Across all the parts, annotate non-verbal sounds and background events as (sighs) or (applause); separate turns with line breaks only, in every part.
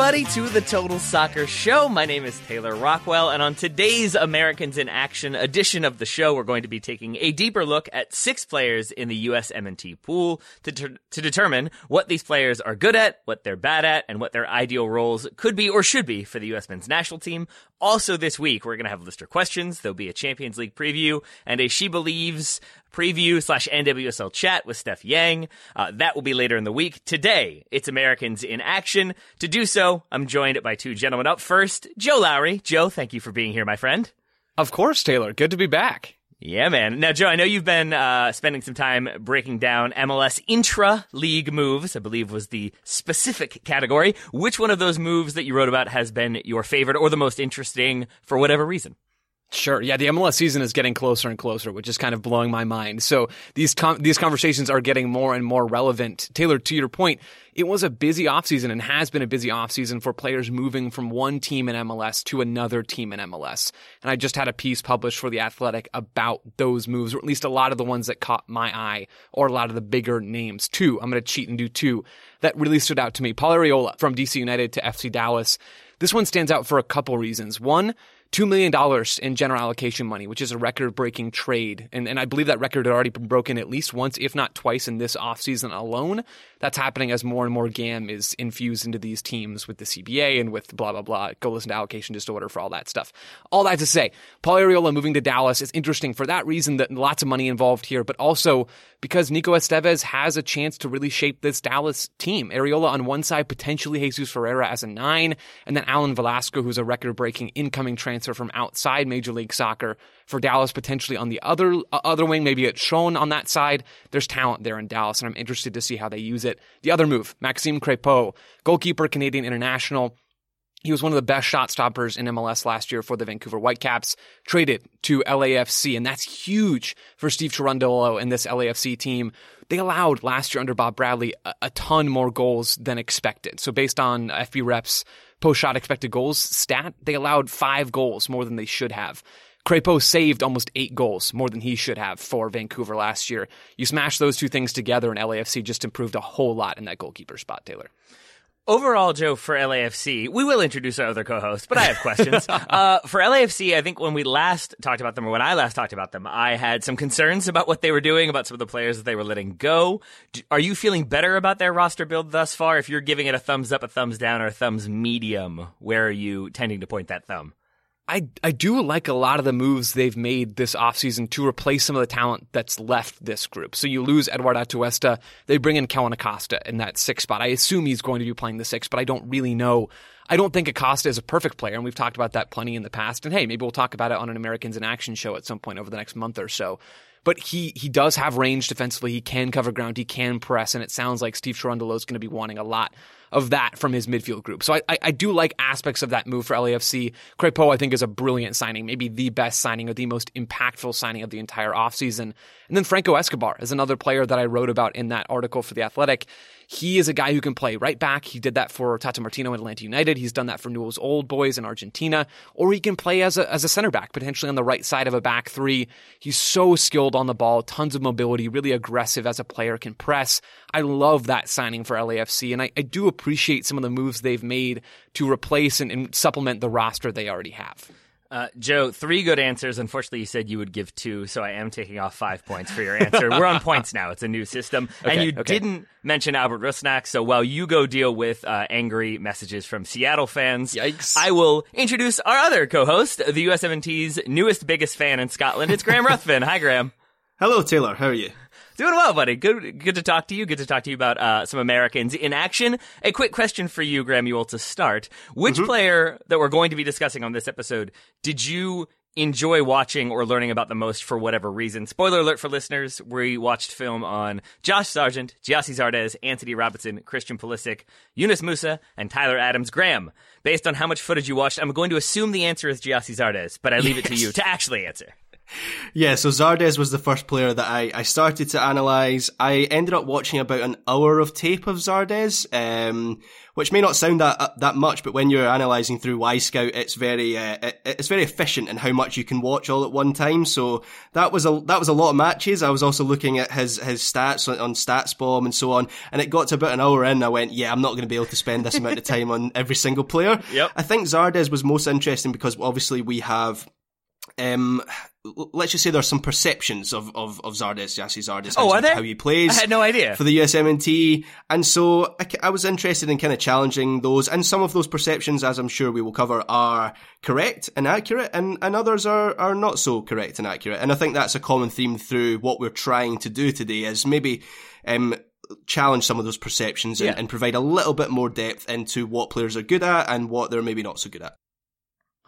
Everybody to the Total Soccer Show. My name is Taylor Rockwell, and on today's Americans in Action edition of the show, we're going to be taking a deeper look at six players in the U.S. MNT pool to, ter- to determine what these players are good at, what they're bad at, and what their ideal roles could be or should be for the U.S. men's national team. Also this week, we're going to have lister questions. There'll be a Champions League preview and a She Believes preview slash NWSL chat with Steph Yang. Uh, that will be later in the week. Today, it's Americans in Action. To do so, I'm joined by two gentlemen. Up first, Joe Lowry. Joe, thank you for being here, my friend.
Of course, Taylor. Good to be back.
Yeah, man. Now, Joe, I know you've been uh, spending some time breaking down MLS intra league moves, I believe was the specific category. Which one of those moves that you wrote about has been your favorite or the most interesting for whatever reason?
Sure. Yeah, the MLS season is getting closer and closer, which is kind of blowing my mind. So these com- these conversations are getting more and more relevant. Taylor, to your point, it was a busy offseason and has been a busy offseason for players moving from one team in MLS to another team in MLS. And I just had a piece published for The Athletic about those moves, or at least a lot of the ones that caught my eye, or a lot of the bigger names. too. I'm going to cheat and do two that really stood out to me. Paul Arriola from DC United to FC Dallas. This one stands out for a couple reasons. One, $2 million in general allocation money, which is a record breaking trade. And, and I believe that record had already been broken at least once, if not twice, in this offseason alone. That's happening as more and more GAM is infused into these teams with the CBA and with blah, blah, blah. Go listen to allocation disorder for all that stuff. All that to say, Paul Arriola moving to Dallas is interesting for that reason that lots of money involved here, but also because Nico Estevez has a chance to really shape this Dallas team. Arriola on one side, potentially Jesus Ferreira as a nine, and then Alan Velasco, who's a record breaking incoming transfer from outside Major League Soccer for Dallas, potentially on the other uh, other wing. Maybe it's shown on that side. There's talent there in Dallas, and I'm interested to see how they use it. The other move, Maxime Crepeau, goalkeeper, Canadian international. He was one of the best shot stoppers in MLS last year for the Vancouver Whitecaps, traded to LAFC, and that's huge for Steve Cherundolo and this LAFC team. They allowed last year under Bob Bradley a, a ton more goals than expected. So based on FBref's post shot expected goals stat, they allowed five goals more than they should have. Crepeau saved almost eight goals, more than he should have for Vancouver last year. You smash those two things together, and LAFC just improved a whole lot in that goalkeeper spot, Taylor.
Overall, Joe, for LAFC, we will introduce our other co-host, but I have questions. (laughs) uh, for LAFC, I think when we last talked about them, or when I last talked about them, I had some concerns about what they were doing, about some of the players that they were letting go. Do, are you feeling better about their roster build thus far? If you're giving it a thumbs up, a thumbs down, or a thumbs medium, where are you tending to point that thumb?
I, I do like a lot of the moves they've made this offseason to replace some of the talent that's left this group. So you lose Eduard Atuesta. They bring in Kellyn Acosta in that six spot. I assume he's going to be playing the six, but I don't really know. I don't think Acosta is a perfect player, and we've talked about that plenty in the past. And hey, maybe we'll talk about it on an Americans in Action show at some point over the next month or so. But he he does have range defensively. He can cover ground. He can press, and it sounds like Steve Cherundolo is going to be wanting a lot of that from his midfield group. So I, I, I, do like aspects of that move for LAFC. Crépeau, I think, is a brilliant signing, maybe the best signing or the most impactful signing of the entire offseason. And then Franco Escobar is another player that I wrote about in that article for The Athletic. He is a guy who can play right back. He did that for Tata Martino in Atlanta United. He's done that for Newell's Old Boys in Argentina. Or he can play as a, as a center back, potentially on the right side of a back three. He's so skilled on the ball, tons of mobility, really aggressive as a player, can press. I love that signing for LAFC, and I, I do appreciate some of the moves they've made to replace and, and supplement the roster they already have.
Uh, Joe, three good answers. Unfortunately, you said you would give two, so I am taking off five points for your answer. We're on (laughs) points now. It's a new system. Okay, and you okay. didn't mention Albert Rusnak, so while you go deal with uh, angry messages from Seattle fans,
Yikes.
I will introduce our other co-host, the USMNT's newest, biggest fan in Scotland. It's Graham (laughs) Ruthven. Hi, Graham.
Hello, Taylor. How are you?
Doing well, buddy. Good, good to talk to you. Good to talk to you about uh, some Americans in action. A quick question for you, Gramuel, to start. Which mm-hmm. player that we're going to be discussing on this episode did you enjoy watching or learning about the most for whatever reason? Spoiler alert for listeners: we watched film on Josh Sargent, Gyasi Zardes, Antonee Robinson, Christian Pulisic, Yunus Musa, and Tyler Adams Graham. Based on how much footage you watched, I'm going to assume the answer is Gyasi Zardes, but I leave yes. it to you to actually answer (laughs)
yeah, so Zardes was the first player that I, I started to analyse. I ended up watching about an hour of tape of Zardes, um, which may not sound that uh, that much, but when you're analysing through Wyscout, it's very uh, it, it's very efficient in how much you can watch all at one time. So that was a that was a lot of matches. I was also looking at his his stats on, on StatsBomb and so on, and it got to about an hour in. I went, yeah, I'm not going to be able to spend this amount of time on every single player. (laughs)
Yep.
I think Zardes was most interesting because obviously we have um, let's just say there's some perceptions of, of, of Zardes, Gyasi Zardes,
oh, there?
how he plays.
I had no idea.
For the USMNT. And so I, I, was interested in kind of challenging those. And some of those perceptions, as I'm sure we will cover, are correct and accurate, and, and others are, are not so correct and accurate. And I think that's a common theme through what we're trying to do today is maybe, um, challenge some of those perceptions and, yeah. and provide a little bit more depth into what players are good at and what they're maybe not so good at.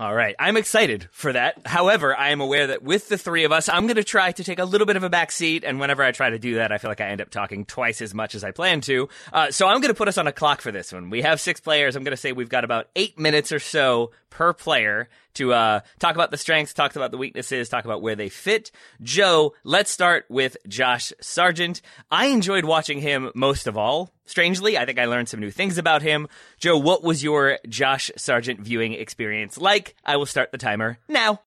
All right. I'm excited for that. However, I am aware that with the three of us, I'm going to try to take a little bit of a back seat. And whenever I try to do that, I feel like I end up talking twice as much as I plan to. Uh, so I'm going to put us on a clock for this one. We have six players. I'm going to say we've got about eight minutes or so per player to uh, talk about the strengths, talk about the weaknesses, talk about where they fit. Joe, let's start with Josh Sargent. I enjoyed watching him most of all. Strangely, I think I learned some new things about him. Joe, what was your Josh Sargent viewing experience like? I will start the timer now.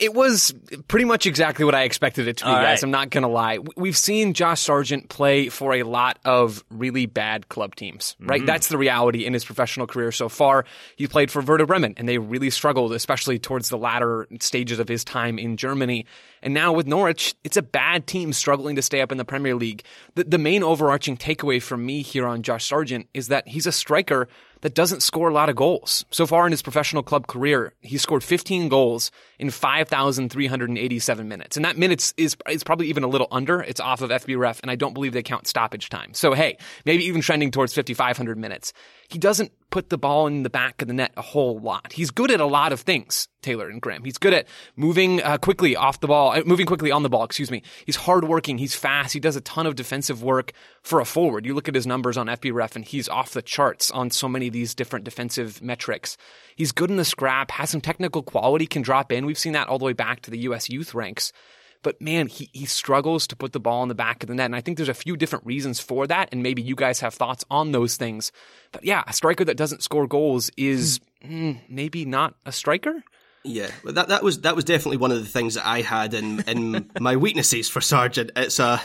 It was pretty much exactly what I expected it to be, All guys. Right. I'm not going to lie. We've seen Josh Sargent play for a lot of really bad club teams, right? Mm-hmm. That's the reality in his professional career so far. He played for Werder Bremen, and they really struggled, especially towards the latter stages of his time in Germany. And now with Norwich, it's a bad team struggling to stay up in the Premier League. The, the main overarching takeaway from me here on Josh Sargent is that he's a striker that doesn't score a lot of goals. So far in his professional club career, he's scored 15 goals in 5,387 minutes. And that minutes is, is probably even a little under. It's off of FBref, and I don't believe they count stoppage time. So hey, maybe even trending towards 5,500 minutes. He doesn't put the ball in the back of the net a whole lot. He's good at a lot of things, Taylor and Graham. He's good at moving uh, quickly off the ball, uh, moving quickly on the ball, excuse me. He's hardworking. He's fast. He does a ton of defensive work for a forward. You look at his numbers on FBref and he's off the charts on so many of these different defensive metrics. He's good in the scrap, has some technical quality, can drop in. We've seen that all the way back to the U.S. youth ranks. But man, he, he struggles to put the ball in the back of the net. And I think there's a few different reasons for that. And maybe you guys have thoughts on those things. But yeah, a striker that doesn't score goals is mm, maybe not a striker.
Yeah, that that was that was definitely one of the things that I had in in (laughs) my weaknesses for Sargent. It's a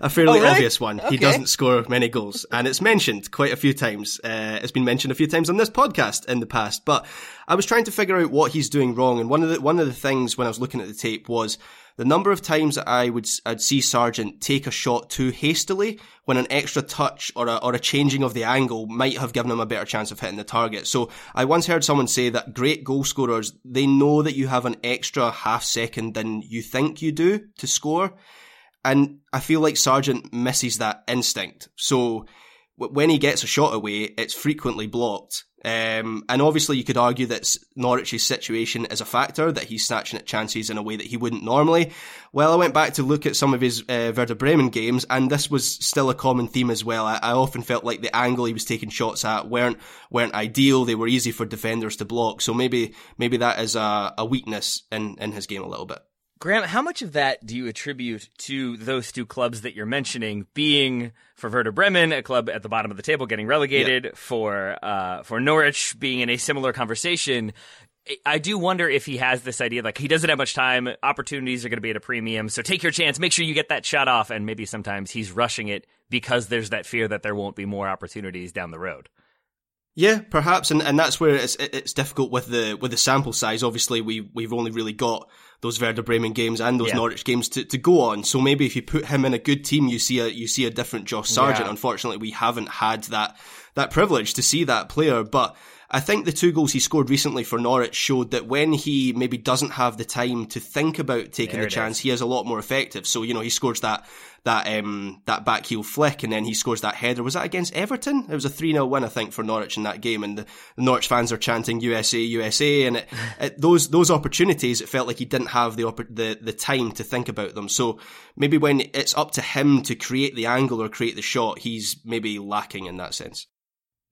a (laughs) fairly oh, really? obvious one. Okay. He doesn't score many goals, and it's mentioned quite a few times. Uh, it's been mentioned a few times on this podcast in the past. But I was trying to figure out what he's doing wrong, and one of the one of the things when I was looking at the tape was the number of times that I would I'd see Sargent take a shot too hastily when an extra touch or a, or a changing of the angle might have given him a better chance of hitting the target. So I once heard someone say that great goal scorers, they know that you have an extra half second than you think you do to score. And I feel like Sargent misses that instinct. So when he gets a shot away, it's frequently blocked. Um, and obviously, you could argue that Norwich's situation is a factor, that he's snatching at chances in a way that he wouldn't normally. Well, I went back to look at some of his uh, Werder Bremen games, and this was still a common theme as well. I, I, often felt like the angle he was taking shots at weren't weren't ideal. They were easy for defenders to block. So maybe maybe that is a, a weakness in, in his game a little bit.
Graham, how much of that do you attribute to those two clubs that you're mentioning being for Werder Bremen, a club at the bottom of the table getting relegated, yep. for uh, for Norwich being in a similar conversation? I do wonder if he has this idea like he doesn't have much time, opportunities are going to be at a premium, so take your chance, make sure you get that shot off, and maybe sometimes he's rushing it because there's that fear that there won't be more opportunities down the road.
Yeah, perhaps, and, and that's where it's it's difficult with the with the sample size. Obviously, we we've only really got those Werder Bremen games and those yeah. Norwich games to, to go on. So maybe if you put him in a good team, you see a you see a different Josh Sargent. Yeah. Unfortunately, we haven't had that that privilege to see that player, but. I think the two goals he scored recently for Norwich showed that when he maybe doesn't have the time to think about taking there the chance, is. he is a lot more effective. So, you know, he scores that that um, that back heel flick, and then he scores that header. Was that against Everton? It was a three 0 win, I think, for Norwich in that game, and the, the Norwich fans are chanting USA, USA, and it, (laughs) it, those those opportunities, it felt like he didn't have the the the time to think about them. So maybe when it's up to him to create the angle or create the shot, he's maybe lacking in that sense.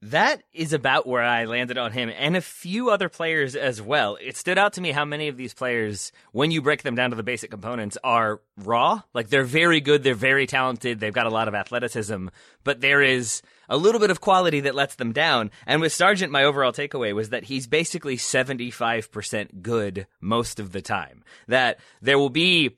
That is about where I landed on him and a few other players as well. It stood out to me how many of these players, when you break them down to the basic components, are raw. Like they're very good, they're very talented, they've got a lot of athleticism, but there is a little bit of quality that lets them down. And with Sargent, my overall takeaway was that he's basically 75% good most of the time. That there will be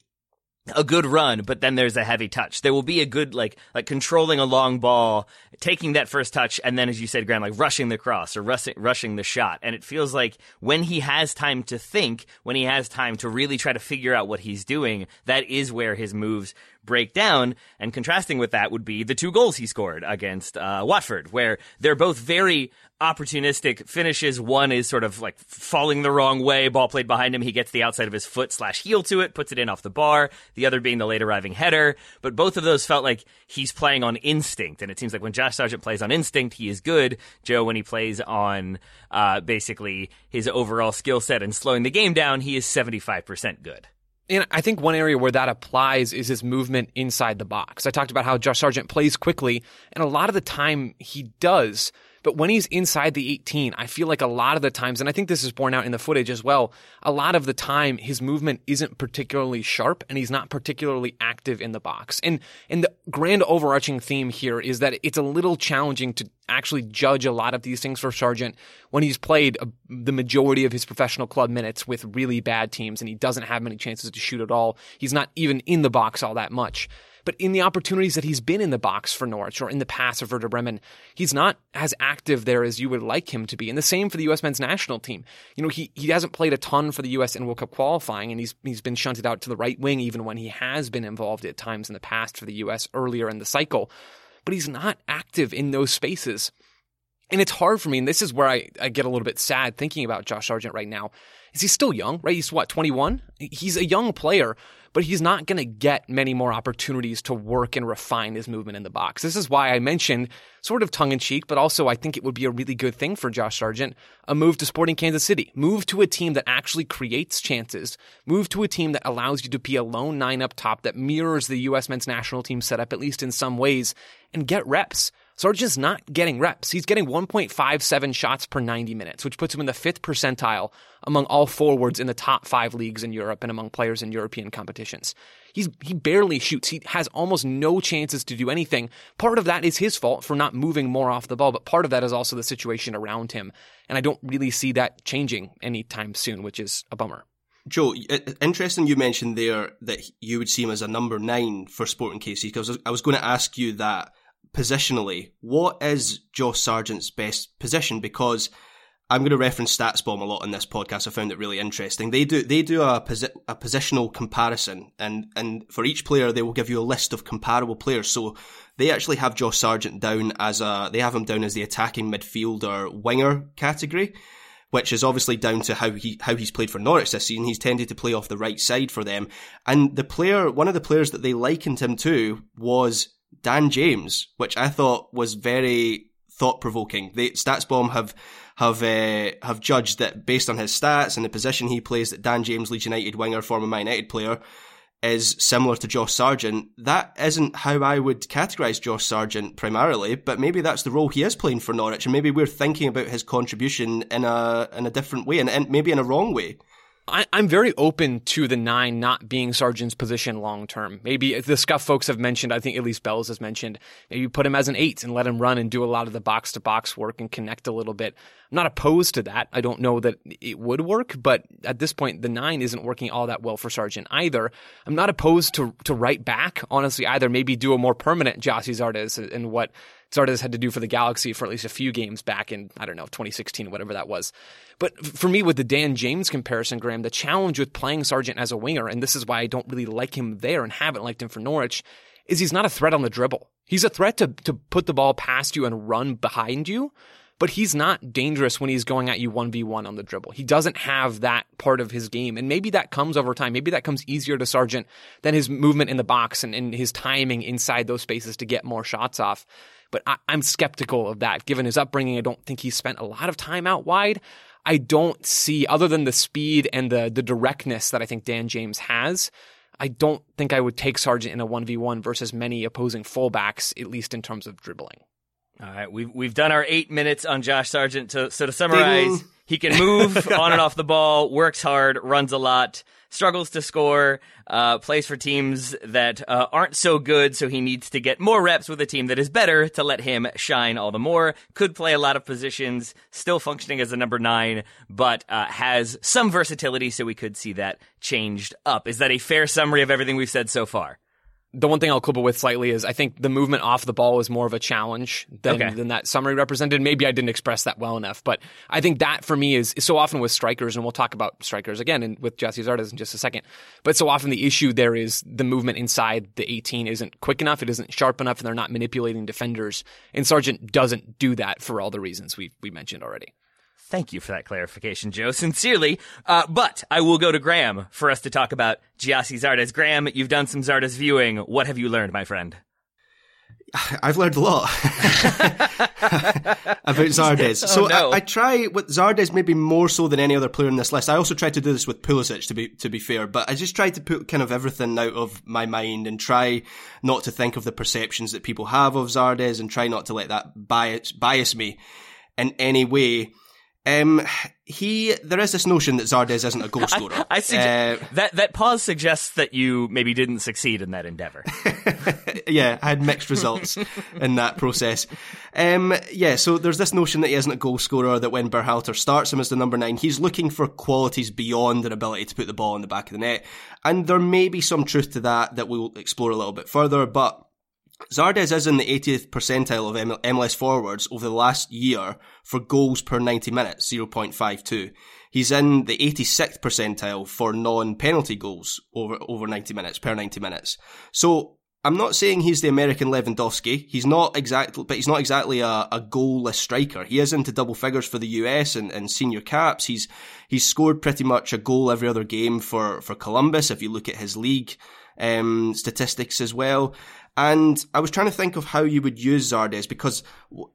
a good run, but then there's a heavy touch. There will be a good like like controlling a long ball, taking that first touch, and then as you said, Graham, like rushing the cross or rushing rushing the shot. And it feels like when he has time to think, when he has time to really try to figure out what he's doing, that is where his moves break down. And contrasting with that would be the two goals he scored against uh, Watford, where they're both very opportunistic finishes. One is sort of like falling the wrong way, ball played behind him. He gets the outside of his foot slash heel to it, puts it in off the bar. The other being the late arriving header. But both of those felt like he's playing on instinct. And it seems like when Josh Sargent plays on instinct, he is good. Joe, when he plays on uh, basically his overall skill set and slowing the game down, he is 75% good.
And I think one area where that applies is his movement inside the box. I talked about how Josh Sargent plays quickly, and a lot of the time he does. But when he's inside the 18, I feel like a lot of the times, and I think this is borne out in the footage as well, a lot of the time his movement isn't particularly sharp and he's not particularly active in the box. And and the grand overarching theme here is that it's a little challenging to actually judge a lot of these things for Sargent when he's played a, the majority of his professional club minutes with really bad teams and he doesn't have many chances to shoot at all. He's not even in the box all that much. But in the opportunities that he's been in the box for Norwich or in the past for Werder Bremen, he's not as active there as you would like him to be. And the same for the U.S. men's national team. You know, he, he hasn't played a ton for the U.S. in World Cup qualifying, and he's, he's been shunted out to the right wing even when he has been involved at times in the past for the U.S. earlier in the cycle. But he's not active in those spaces. And it's hard for me, and this is where I, I get a little bit sad thinking about Josh Sargent right now. Is he still young, right? He's what, 21? He's a young player, but he's not going to get many more opportunities to work and refine his movement in the box. This is why I mentioned, sort of tongue in cheek, but also I think it would be a really good thing for Josh Sargent, a move to Sporting Kansas City. Move to a team that actually creates chances. Move to a team that allows you to be a lone nine up top that mirrors the U.S. men's national team setup, at least in some ways, and get reps. Sargent's not getting reps. He's getting 1.57 shots per 90 minutes, which puts him in the fifth percentile among all forwards in the top five leagues in Europe and among players in European competitions. He's, he barely shoots. He has almost no chances to do anything. Part of that is his fault for not moving more off the ball, but part of that is also the situation around him. And I don't really see that changing anytime soon, which is a bummer.
Joe, uh, interesting you mentioned there that you would see him as a number nine for Sporting KC because I was going to ask you that positionally, what is Josh Sargent's best position? Because I'm going to reference StatsBomb a lot in this podcast. I found it really interesting. They do they do a, posi- a positional comparison, and and for each player they will give you a list of comparable players. So they actually have Josh Sargent down as a they have him down as the attacking midfielder winger category, which is obviously down to how he how he's played for Norwich this season. He's tended to play off the right side for them, and the player one of the players that they likened him to was Dan James, which I thought was very thought provoking. The StatsBomb have have uh, have judged that based on his stats and the position he plays, that Dan James, Leeds United winger, former Man United player, is similar to Josh Sargent. That isn't how I would categorise Josh Sargent primarily, but maybe that's the role he is playing for Norwich, and maybe we're thinking about his contribution in a in a different way, and, and maybe in a wrong way.
I, am very open to the nine not being Sargent's position long term. Maybe the scuff folks have mentioned, I think at least Bells has mentioned, maybe put him as an eight and let him run and do a lot of the box to box work and connect a little bit. I'm not opposed to that. I don't know that it would work, but at this point, the nine isn't working all that well for Sargent either. I'm not opposed to, to right back, honestly, either. Maybe do a more permanent Gyasi Zardes and what Zardes had to do for the Galaxy for at least a few games back in, I don't know, 2016, whatever that was. But for me, with the Dan James comparison, Graham, the challenge with playing Sargent as a winger, and this is why I don't really like him there and haven't liked him for Norwich, is he's not a threat on the dribble. He's a threat to, to put the ball past you and run behind you, but he's not dangerous when he's going at you 1v1 on the dribble. He doesn't have that part of his game. And maybe that comes over time. Maybe that comes easier to Sargent than his movement in the box and, and his timing inside those spaces to get more shots off. But I, I'm skeptical of that. Given his upbringing, I don't think he spent a lot of time out wide. I don't see, other than the speed and the the directness that I think Dan James has, I don't think I would take Sargent in a 1v1 versus many opposing fullbacks, at least in terms of dribbling.
All right, we've we've done our eight minutes on Josh Sargent. To, so to summarize, Ding. he can move (laughs) on and off the ball, works hard, runs a lot, struggles to score, uh, plays for teams that uh, aren't so good, so he needs to get more reps with a team that is better to let him shine all the more. Could play a lot of positions, still functioning as a number nine, but uh, has some versatility, so we could see that changed up. Is that a fair summary of everything we've said so far?
The one thing I'll quibble with slightly is I think the movement off the ball is more of a challenge than, okay. than that summary represented. Maybe I didn't express that well enough, but I think that for me is, is so often with strikers, and we'll talk about strikers again and with Gyasi Zardes in just a second. But so often the issue there is the movement inside the 18 isn't quick enough, it isn't sharp enough, and they're not manipulating defenders. And Sargent doesn't do that for all the reasons we we mentioned already.
Thank you for that clarification, Joe. Sincerely. Uh, but I will go to Graham for us to talk about Gyasi Zardes. Graham, you've done some Zardes viewing. What have you learned, my friend? (sighs)
I've learned a lot (laughs) (laughs) about Zardes. Oh, so no. I, I, try with Zardes maybe more so than any other player in this list. I also tried to do this with Pulisic to be to be fair, but I just tried to put kind of everything out of my mind and try not to think of the perceptions that people have of Zardes and try not to let that bias bias me in any way. Um, he there is this notion that Zardes isn't a goal scorer. I,
I suggest, uh, that that pause suggests that you maybe didn't succeed in that endeavor. (laughs)
yeah, I had mixed results (laughs) in that process. Um, yeah, so there's this notion that he isn't a goal scorer. That when Berhalter starts him as the number nine, he's looking for qualities beyond an ability to put the ball in the back of the net, and there may be some truth to that that we'll explore a little bit further, but. Zardes is in the 80th percentile of MLS forwards over the last year for goals per 90 minutes, 0.52. He's in the 86th percentile for non-penalty goals over, over 90 minutes, per 90 minutes. So, I'm not saying he's the American Lewandowski. He's not exactly, but he's not exactly a, a goalless striker. He is into double figures for the US and, and senior caps. He's, he's scored pretty much a goal every other game for, for Columbus if you look at his league, um, statistics as well. And I was trying to think of how you would use Zardes because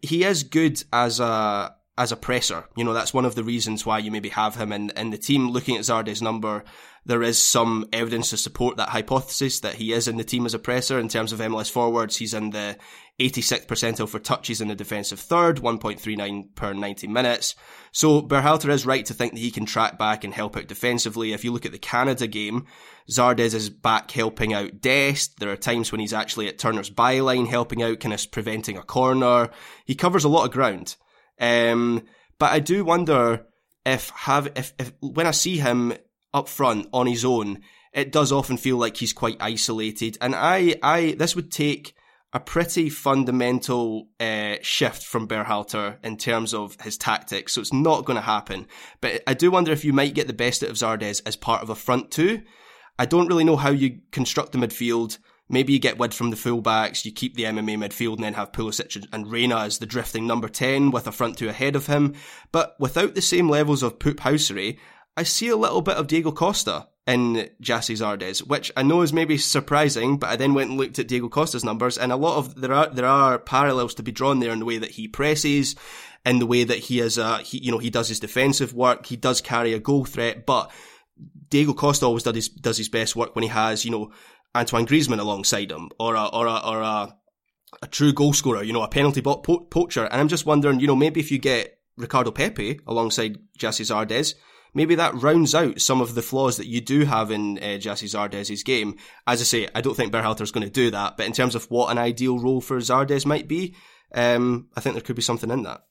he is good as a as a presser. You know, that's one of the reasons why you maybe have him in, in the team. Looking at Zardes' number, there is some evidence to support that hypothesis that he is in the team as a presser. In terms of MLS forwards, he's in the 86th percentile for touches in the defensive third, 1.39 per 90 minutes. So Berhalter is right to think that he can track back and help out defensively. If you look at the Canada game, Zardes is back helping out Dest. There are times when he's actually at Turner's byline helping out, kind of preventing a corner. He covers a lot of ground. Um, but I do wonder if have if, if when I see him up front on his own, it does often feel like he's quite isolated. And I, I, this would take a pretty fundamental uh, shift from Berhalter in terms of his tactics. So it's not going to happen. But I do wonder if you might get the best out of Zardes as part of a front two. I don't really know how you construct the midfield. Maybe you get Wid from the fullbacks, you keep the MMA midfield and then have Pulisic and Reyna as the drifting number 10 with a front two ahead of him. But without the same levels of poop housery, I see a little bit of Diego Costa in Gyasi Zardes, which I know is maybe surprising, but I then went and looked at Diego Costa's numbers, and a lot of there are there are parallels to be drawn there in the way that he presses, in the way that he is a he, you know he does his defensive work, he does carry a goal threat, but Diego Costa always does his does his best work when he has you know Antoine Griezmann alongside him, or a or a or a a true goal scorer, you know, a penalty po- poacher. And I'm just wondering, you know, maybe if you get Ricardo Pepi alongside Gyasi Zardes, maybe that rounds out some of the flaws that you do have in uh, Gyasi Zardes' game. As I say, I don't think Berhalter's going to do that, but in terms of what an ideal role for Zardes might be, um, I think there could be something in that.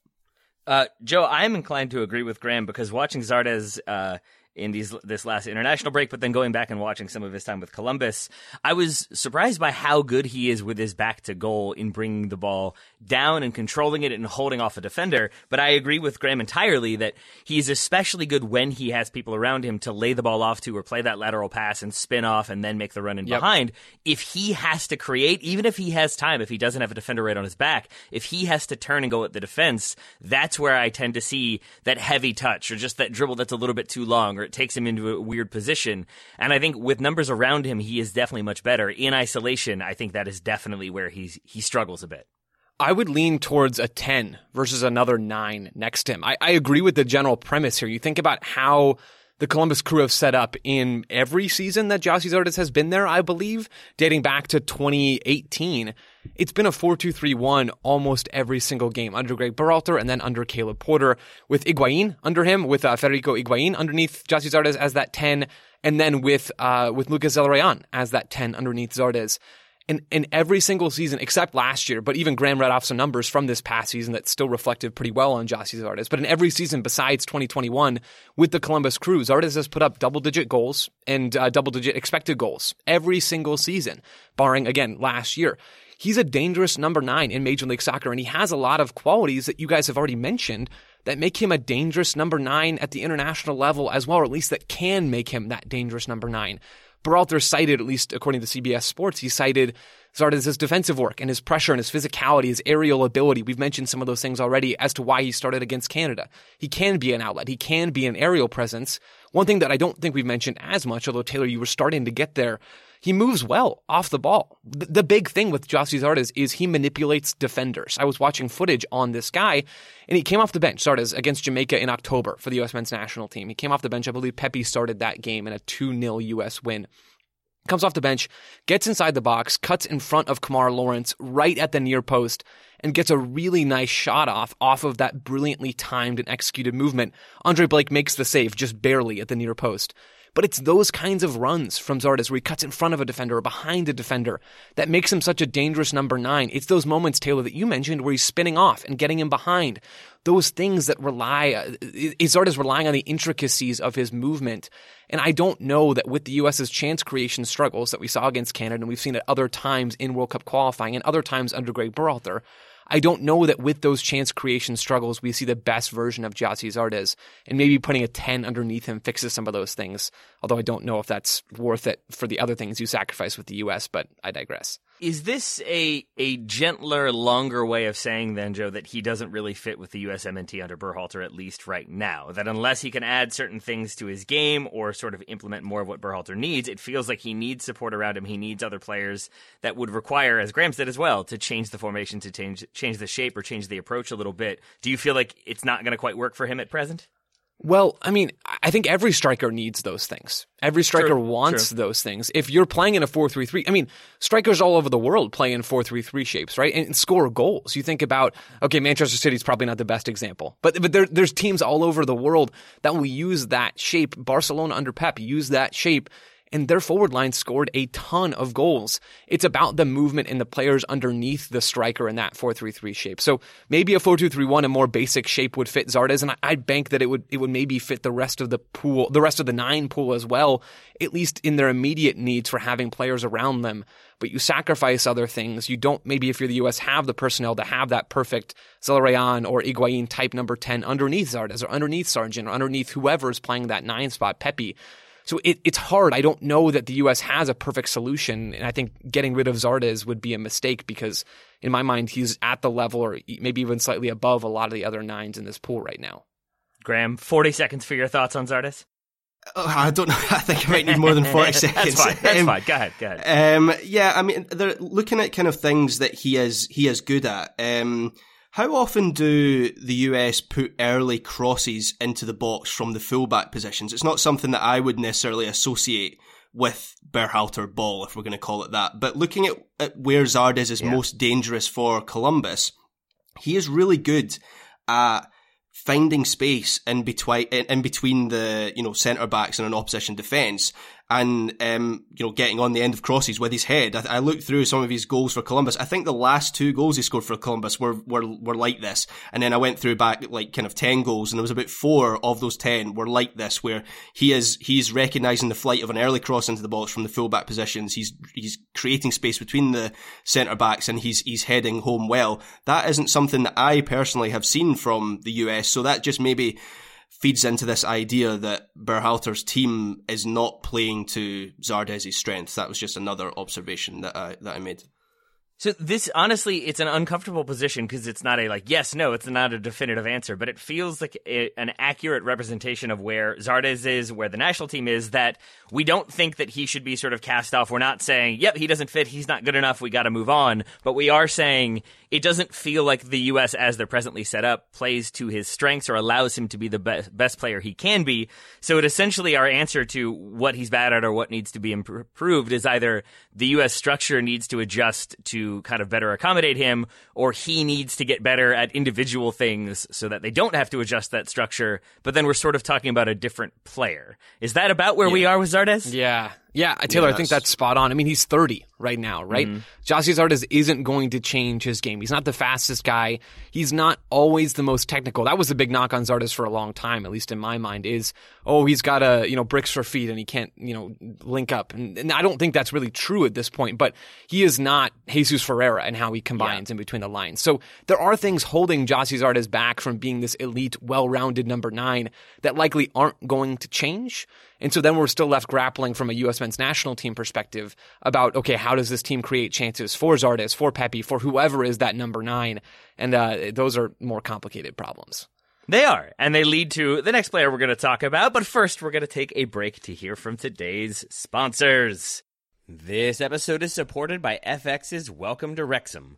Uh, Joe, I'm inclined to agree with Graham because watching Zardes uh, in these this last international break, but then going back and watching some of his time with Columbus, I was surprised by how good he is with his back to goal in bringing the ball down and controlling it and holding off a defender. But I agree with Graham entirely that he's especially good when he has people around him to lay the ball off to or play that lateral pass and spin off and then make the run in yep. behind. If he has to create, even if he has time, if he doesn't have a defender right on his back, if he has to turn and go at the defense, that's where I tend to see that heavy touch or just that dribble that's a little bit too long or it takes him into a weird position. And I think with numbers around him, he is definitely much better. In isolation, I think that is definitely where he's he struggles a bit.
I would lean towards a 10 versus another 9 next to him. I, I agree with the general premise here. You think about how the Columbus Crew have set up in every season that Gyasi Zardes has been there, I believe, dating back to 2018. It's been a 4-2-3-1 almost every single game under Greg Berhalter and then under Caleb Porter with Higuain under him, with uh, Federico Higuain underneath Gyasi Zardes as that 10, and then with, uh, with Lucas Zelarayan as that 10 underneath Zardes in, in every single season except last year, but even Graham read off some numbers from this past season that still reflected pretty well on Gyasi Zardes. But in every season besides 2021 with the Columbus Crew, Zardes has put up double digit goals and uh, double digit expected goals every single season, barring again last year. He's a dangerous number nine in Major League Soccer, and he has a lot of qualities that you guys have already mentioned that make him a dangerous number nine at the international level as well, or at least that can make him that dangerous number nine. Berhalter cited, at least according to CBS Sports, he cited Zardes' defensive work and his pressure and his physicality, his aerial ability. We've mentioned some of those things already as to why he started against Canada. He can be an outlet. He can be an aerial presence. One thing that I don't think we've mentioned as much, although Taylor, you were starting to get there, he moves well off the ball. The, big thing with Gyasi Zardes is he manipulates defenders. I was watching footage on this guy, and he came off the bench, Zardes, against Jamaica in October for the U.S. men's national team. He came off the bench. I believe Pepi started that game in a 2 0 U.S. win comes off the bench, gets inside the box, cuts in front of Kemar Lawrence right at the near post, and gets a really nice shot off off of that brilliantly timed and executed movement. Andre Blake makes the save just barely at the near post. But it's those kinds of runs from Zardes where he cuts in front of a defender or behind a defender that makes him such a dangerous number nine. It's those moments, Taylor, that you mentioned where he's spinning off and getting him behind. Those things that rely, uh, Zardes relying on the intricacies of his movement. And I don't know that with the U.S.'s chance creation struggles that we saw against Canada and we've seen at other times in World Cup qualifying and other times under Greg Berhalter, I don't know that with those chance creation struggles, we see the best version of Gyasi Zardes. And maybe putting a 10 underneath him fixes some of those things. Although I don't know if that's worth it for the other things you sacrifice with the U.S., but I digress.
Is this a a gentler, longer way of saying then, Joe, that he doesn't really fit with the USMNT under Berhalter at least right now? That unless he can add certain things to his game or sort of implement more of what Berhalter needs, it feels like he needs support around him. He needs other players that would require, as Graham said as well, to change the formation, to change change the shape or change the approach a little bit. Do you feel like it's not going to quite work for him at present?
Well, I mean, I think every striker needs those things. Every striker true, wants true. those things. If you're playing in a 4-3-3, I mean, strikers all over the world play in 4-3-3 shapes, right? And, score goals. You think about, okay, Manchester City's probably not the best example, but but there, there's teams all over the world that will use that shape. Barcelona under Pep use that shape and their forward line scored a ton of goals. It's about the movement and the players underneath the striker in that 4-3-3 shape. So maybe a 4-2-3-1, a more basic shape would fit Zardes, and I'd bank that it would it would maybe fit the rest of the pool, the rest of the nine pool as well, at least in their immediate needs for having players around them. But you sacrifice other things. You don't maybe if you're the US have the personnel to have that perfect Zelarayan or Higuain type number 10 underneath Zardes or underneath Sargent or underneath whoever is playing that nine spot, Pepi. So it, it's hard. I don't know that the U.S. has a perfect solution. And I think getting rid of Zardes would be a mistake because, in my mind, he's at the level or maybe even slightly above a lot of the other nines in this pool right now.
Graham, 40 seconds for your thoughts on Zardes.
Oh, I don't know. (laughs) I think I might need more than 40 (laughs) seconds.
That's fine. That's
um,
fine. Go ahead. Go ahead.
Um, yeah, I mean, they're looking at kind of things that he is, he is good at. Um, how often do the US put early crosses into the box from the fullback positions? It's not something that I would necessarily associate with Berhalter ball, if we're going to call it that. But looking at, at where Zardes is yeah. most dangerous for Columbus, he is really good at finding space in between in between the you know centre backs and an opposition defence and um, you know getting on the end of crosses with his head. I, I, looked through some of his goals for Columbus. I think the last two goals he scored for Columbus were were were like this, and then I went through back like kind of ten goals, and there was about four of those ten were like this, where he is he's recognising the flight of an early cross into the box from the fullback positions. He's he's creating space between the centre backs, and he's he's heading home well. That isn't something that I personally have seen from the US, so that just maybe feeds into this idea that Berhalter's team is not playing to Zardes' strengths. That was just another observation that I, that I made.
So this honestly, it's an uncomfortable position because it's not a like yes, no, it's not a definitive answer, but it feels like a, an accurate representation of where Zardes is, where the national team is. That we don't think that he should be sort of cast off. We're not saying, yep, he doesn't fit, he's not good enough, we got to move on. But we are saying it doesn't feel like the U.S. as they're presently set up plays to his strengths or allows him to be the best, best player he can be. So it essentially our answer to what he's bad at or what needs to be improved is either the U.S. structure needs to adjust to kind of better accommodate him, or he needs to get better at individual things so that they don't have to adjust that structure. But then we're sort of talking about a different player. Is that about where yeah. we are with Zardes?
Yeah. Yeah, Taylor, yes. I think that's spot on. I mean, he's 30 right now, right? Mm-hmm. Gyasi Zardes isn't going to change his game. He's not the fastest guy. He's not always the most technical. That was the big knock on Zardes for a long time, at least in my mind, is, oh, he's got a, you know, bricks for feet and he can't, you know, link up. And, and I don't think that's really true at this point, but he is not Jesus Ferreira and how he combines yeah. in between the lines. So there are things holding Gyasi Zardes back from being this elite, well-rounded number nine that likely aren't going to change. And so then we're still left grappling from a U.S. men's national team perspective about, okay, how does this team create chances for Zardes, for Pepi, for whoever is that number nine? And uh, those are more complicated problems.
They are, and they lead to the next player we're going to talk about. But first, we're going to take a break to hear from today's sponsors. This episode is supported by FX's Welcome to Wrexham.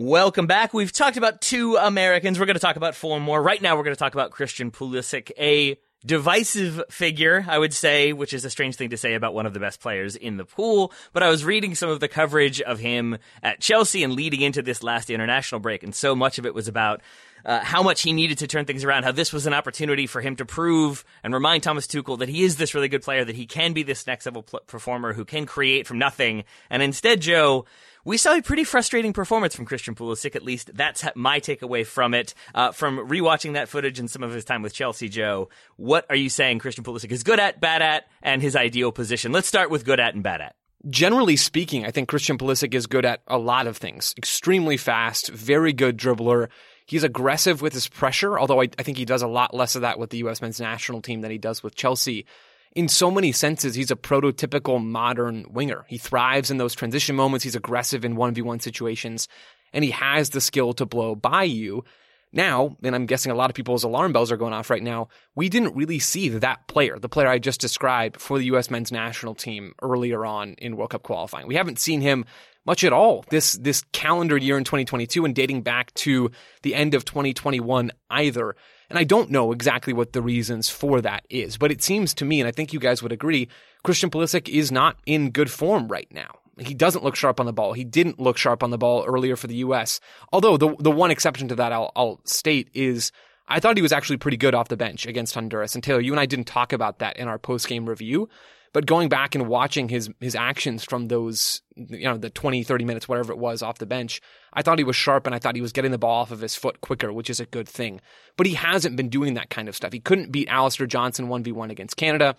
Welcome back. We've talked about two Americans. We're going to talk about four more. Right now, we're going to talk about Christian Pulisic, a divisive figure, I would say, which is a strange thing to say about one of the best players in the pool. But I was reading some of the coverage of him at Chelsea and leading into this last international break, and so much of it was about uh, how much he needed to turn things around, how this was an opportunity for him to prove and remind Thomas Tuchel that he is this really good player, that he can be this next level pl- performer who can create from nothing. And instead, Joe, we saw a pretty frustrating performance from Christian Pulisic. At least that's my takeaway from it. Uh, from rewatching that footage and some of his time with Chelsea, Joe, what are you saying Christian Pulisic is good at, bad at, and his ideal position? Let's start with good at and bad at.
Generally speaking, I think Christian Pulisic is good at a lot of things. Extremely fast, very good dribbler. He's aggressive with his pressure, although I, I think he does a lot less of that with the U.S. men's national team than he does with Chelsea in so many senses, he's a prototypical modern winger. He thrives in those transition moments. He's aggressive in 1v1 situations, and he has the skill to blow by you. Now, and I'm guessing a lot of people's alarm bells are going off right now, we didn't really see that player, the player I just described for the U.S. men's national team earlier on in World Cup qualifying. We haven't seen him much at all this, this calendar year in 2022 and dating back to the end of 2021 either. And I don't know exactly what the reasons for that is, but it seems to me, and I think you guys would agree, Christian Pulisic is not in good form right now. He doesn't look sharp on the ball. He didn't look sharp on the ball earlier for the U.S. Although the the one exception to that I'll, I'll state is I thought he was actually pretty good off the bench against Honduras. And Taylor, you and I didn't talk about that in our post game review, but going back and watching his his actions from those you know the 20 30 minutes whatever it was off the bench i thought he was sharp and i thought he was getting the ball off of his foot quicker which is a good thing but he hasn't been doing that kind of stuff he couldn't beat Alistair Johnston 1v1 against canada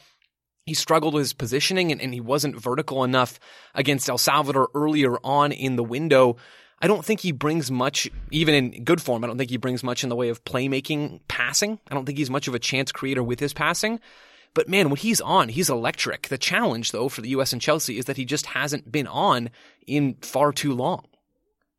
he struggled with his positioning and, and he wasn't vertical enough against El Salvador earlier on in the window. I don't think he brings much, even in good form. I don't think he brings much in the way of playmaking, passing. I don't think he's much of a chance creator with his passing. But man, when he's on, he's electric. The challenge, though, for the U.S. and Chelsea is that he just hasn't been on in far too long.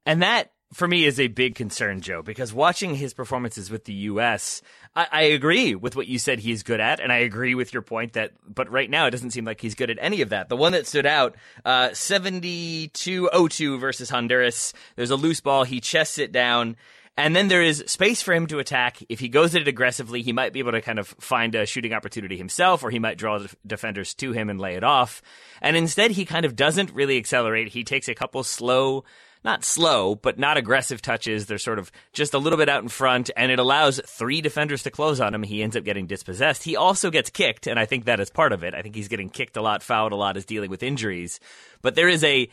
And that for me is a big concern, Joe, because watching his performances with the U.S., I, I, agree with what you said he's good at, and I agree with your point that, but right now it doesn't seem like he's good at any of that. The one that stood out, uh, 72-02 versus Honduras. There's a loose ball. He chests it down. And then there is space for him to attack. If he goes at it aggressively, he might be able to kind of find a shooting opportunity himself, or he might draw defenders to him and lay it off. And instead, he kind of doesn't really accelerate. He takes a couple slow not slow, but not aggressive touches. They're sort of just a little bit out in front, and it allows three defenders to close on him. He ends up getting dispossessed. He also gets kicked, and I think that is part of it. I think he's getting kicked a lot, fouled a lot, is dealing with injuries. But there is a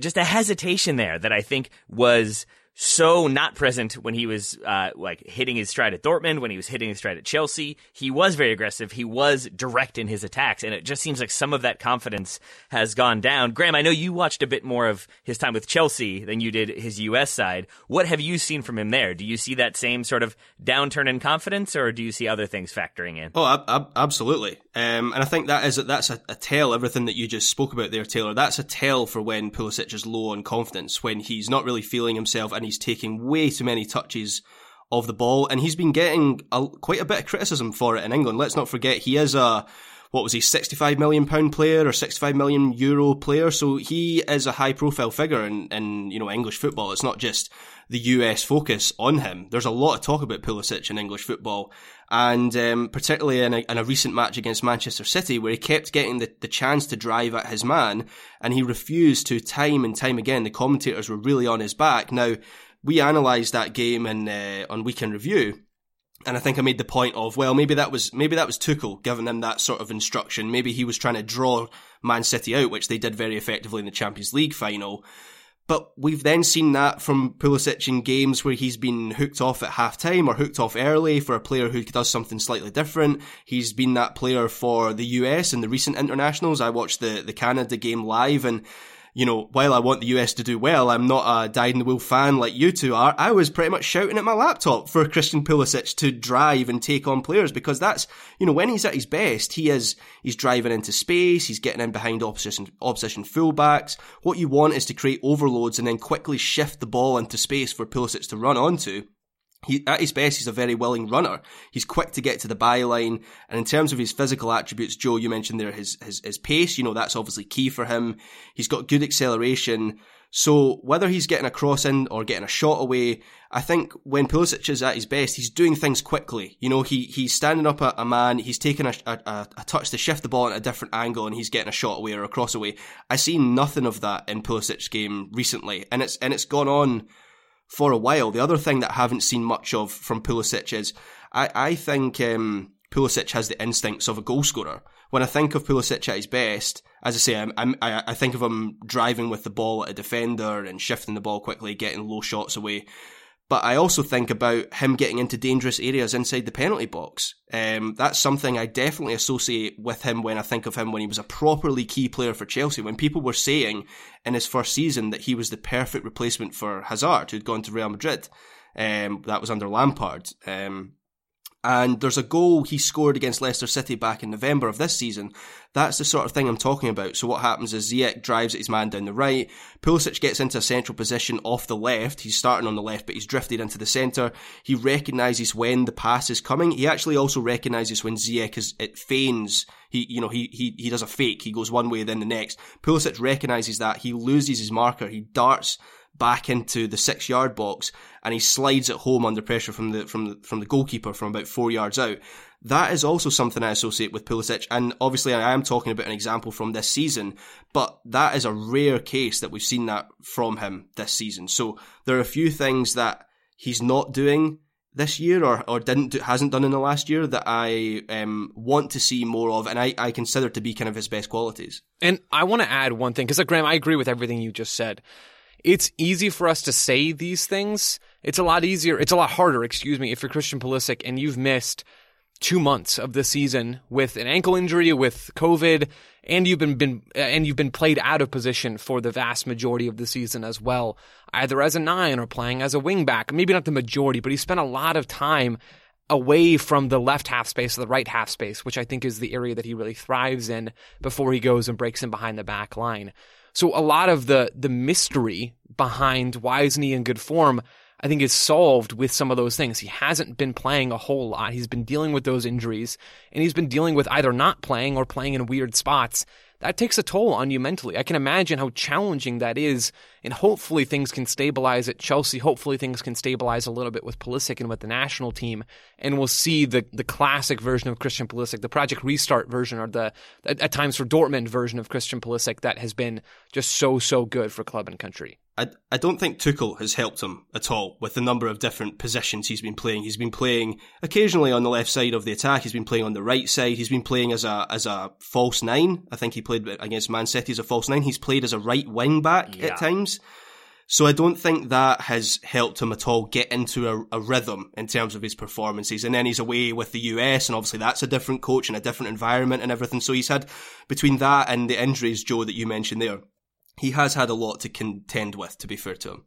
just a hesitation there that I think was so not present when he was uh, like hitting his stride at Dortmund, when he was hitting his stride at Chelsea. He was very aggressive. He was direct in his attacks, and it just seems like some of that confidence has gone down. Graham, I know you watched a bit more of his time with Chelsea than you did his U.S. side. What have you seen from him there? Do you see that same sort of downturn in confidence, or do you see other things factoring in?
Oh, ab- ab- absolutely. Um, and I think that is that's a, a tell. Everything that you just spoke about there, Taylor. That's a tell for when Pulisic is low on confidence, when he's not really feeling himself, and he's taking way too many touches of the ball, and he's been getting a, quite a bit of criticism for it in England. Let's not forget he is a what was he, 65 million pound player or 65 million euro player. So he is a high profile figure in, in, you know, English football. It's not just the US focus on him. There's a lot of talk about Pulisic in English football. And, um, particularly in a, in a, recent match against Manchester City where he kept getting the, the chance to drive at his man and he refused to time and time again. The commentators were really on his back. Now, we analysed that game in uh, on weekend review, and I think I made the point of well, maybe that was maybe that was Tuchel giving him that sort of instruction. Maybe he was trying to draw Man City out, which they did very effectively in the Champions League final. But we've then seen that from Pulisic in games where he's been hooked off at half time or hooked off early for a player who does something slightly different. He's been that player for the US in the recent internationals. I watched the, the Canada game live and you know, while I want the US to do well, I'm not a dyed in the wool fan like you two are. I was pretty much shouting at my laptop for Christian Pulisic to drive and take on players because that's, you know, when he's at his best, he is, he's driving into space, he's getting in behind opposition, opposition fullbacks. What you want is to create overloads and then quickly shift the ball into space for Pulisic to run onto he, at his best, he's a very willing runner. He's quick to get to the byline. And in terms of his physical attributes, Joe, you mentioned there his, his, his pace, you know, that's obviously key for him. He's got good acceleration. So whether he's getting a cross in or getting a shot away, I think when Pulisic is at his best, he's doing things quickly. You know, he, he's standing up a, a man, he's taking a, a, a, touch to shift the ball at a different angle and he's getting a shot away or a cross away. I see nothing of that in Pulisic's game recently. And it's, and it's gone on for a while. The other thing that I haven't seen much of from Pulisic is I, I think um, Pulisic has the instincts of a goalscorer. When I think of Pulisic at his best, as I say, I'm, I'm, i think of him driving with the ball at a defender and shifting the ball quickly, getting low shots away. But I also think about him getting into dangerous areas inside the penalty box. Um, that's something I definitely associate with him when I think of him when he was a properly key player for Chelsea. When people were saying in his first season that he was the perfect replacement for Hazard, who'd gone to Real Madrid. Um, that was under Lampard. Um, and there's a goal he scored against Leicester City back in November of this season. That's the sort of thing I'm talking about. So what happens is Ziyech drives his man down the right. Pulisic gets into a central position off the left. He's starting on the left, but he's drifted into the centre. He recognises when the pass is coming. He actually also recognises when Ziyech is, it feigns. He, you know, he, he, he does a fake. He goes one way, then the next. Pulisic recognises that. He loses his marker. He darts back into the six yard box and he slides it home under pressure from the from the from the goalkeeper from about four yards out. That is also something I associate with Pulisic, and obviously I am talking about an example from this season, but that is a rare case that we've seen that from him this season. So there are a few things that he's not doing this year or, or didn't do, hasn't done in the last year that I um, want to see more of and I, I consider to be kind of his best qualities.
And I want to add one thing because, Graham, I agree with everything you just said. It's easy for us to say these things. It's a lot easier. It's a lot harder, excuse me, if you're Christian Pulisic and you've missed two months of the season with an ankle injury, with COVID, and you've been, been uh, and you've been played out of position for the vast majority of the season as well, either as a nine or playing as a wingback. Maybe not the majority, but he spent a lot of time away from the left half space or the right half space, which I think is the area that he really thrives in before he goes and breaks in behind the back line. So a lot of the the mystery behind why isn't he in good form I think is solved with some of those things. He hasn't been playing a whole lot. He's been dealing with those injuries and he's been dealing with either not playing or playing in weird spots that takes a toll on you mentally. I can imagine how challenging that is, and hopefully things can stabilize at Chelsea. Hopefully things can stabilize a little bit with Pulisic and with the national team, and we'll see the the classic version of Christian Pulisic, the Project Restart version, or the at, at times for Dortmund version of Christian Pulisic that has been just so so good for club and country.
I, I don't think Tuchel has helped him at all with the number of different positions he's been playing. He's been playing occasionally on the left side of the attack. He's been playing on the right side. He's been playing as a as a false nine. I think he played against Man City as a false nine. He's played as a right wing back yeah. at times. So I don't think that has helped him at all get into a, a, rhythm in terms of his performances. And then he's away with the US, and obviously that's a different coach and a different environment and everything. So he's had between that and the injuries, Joe, that you mentioned there he has had a lot to contend with, to be fair to him.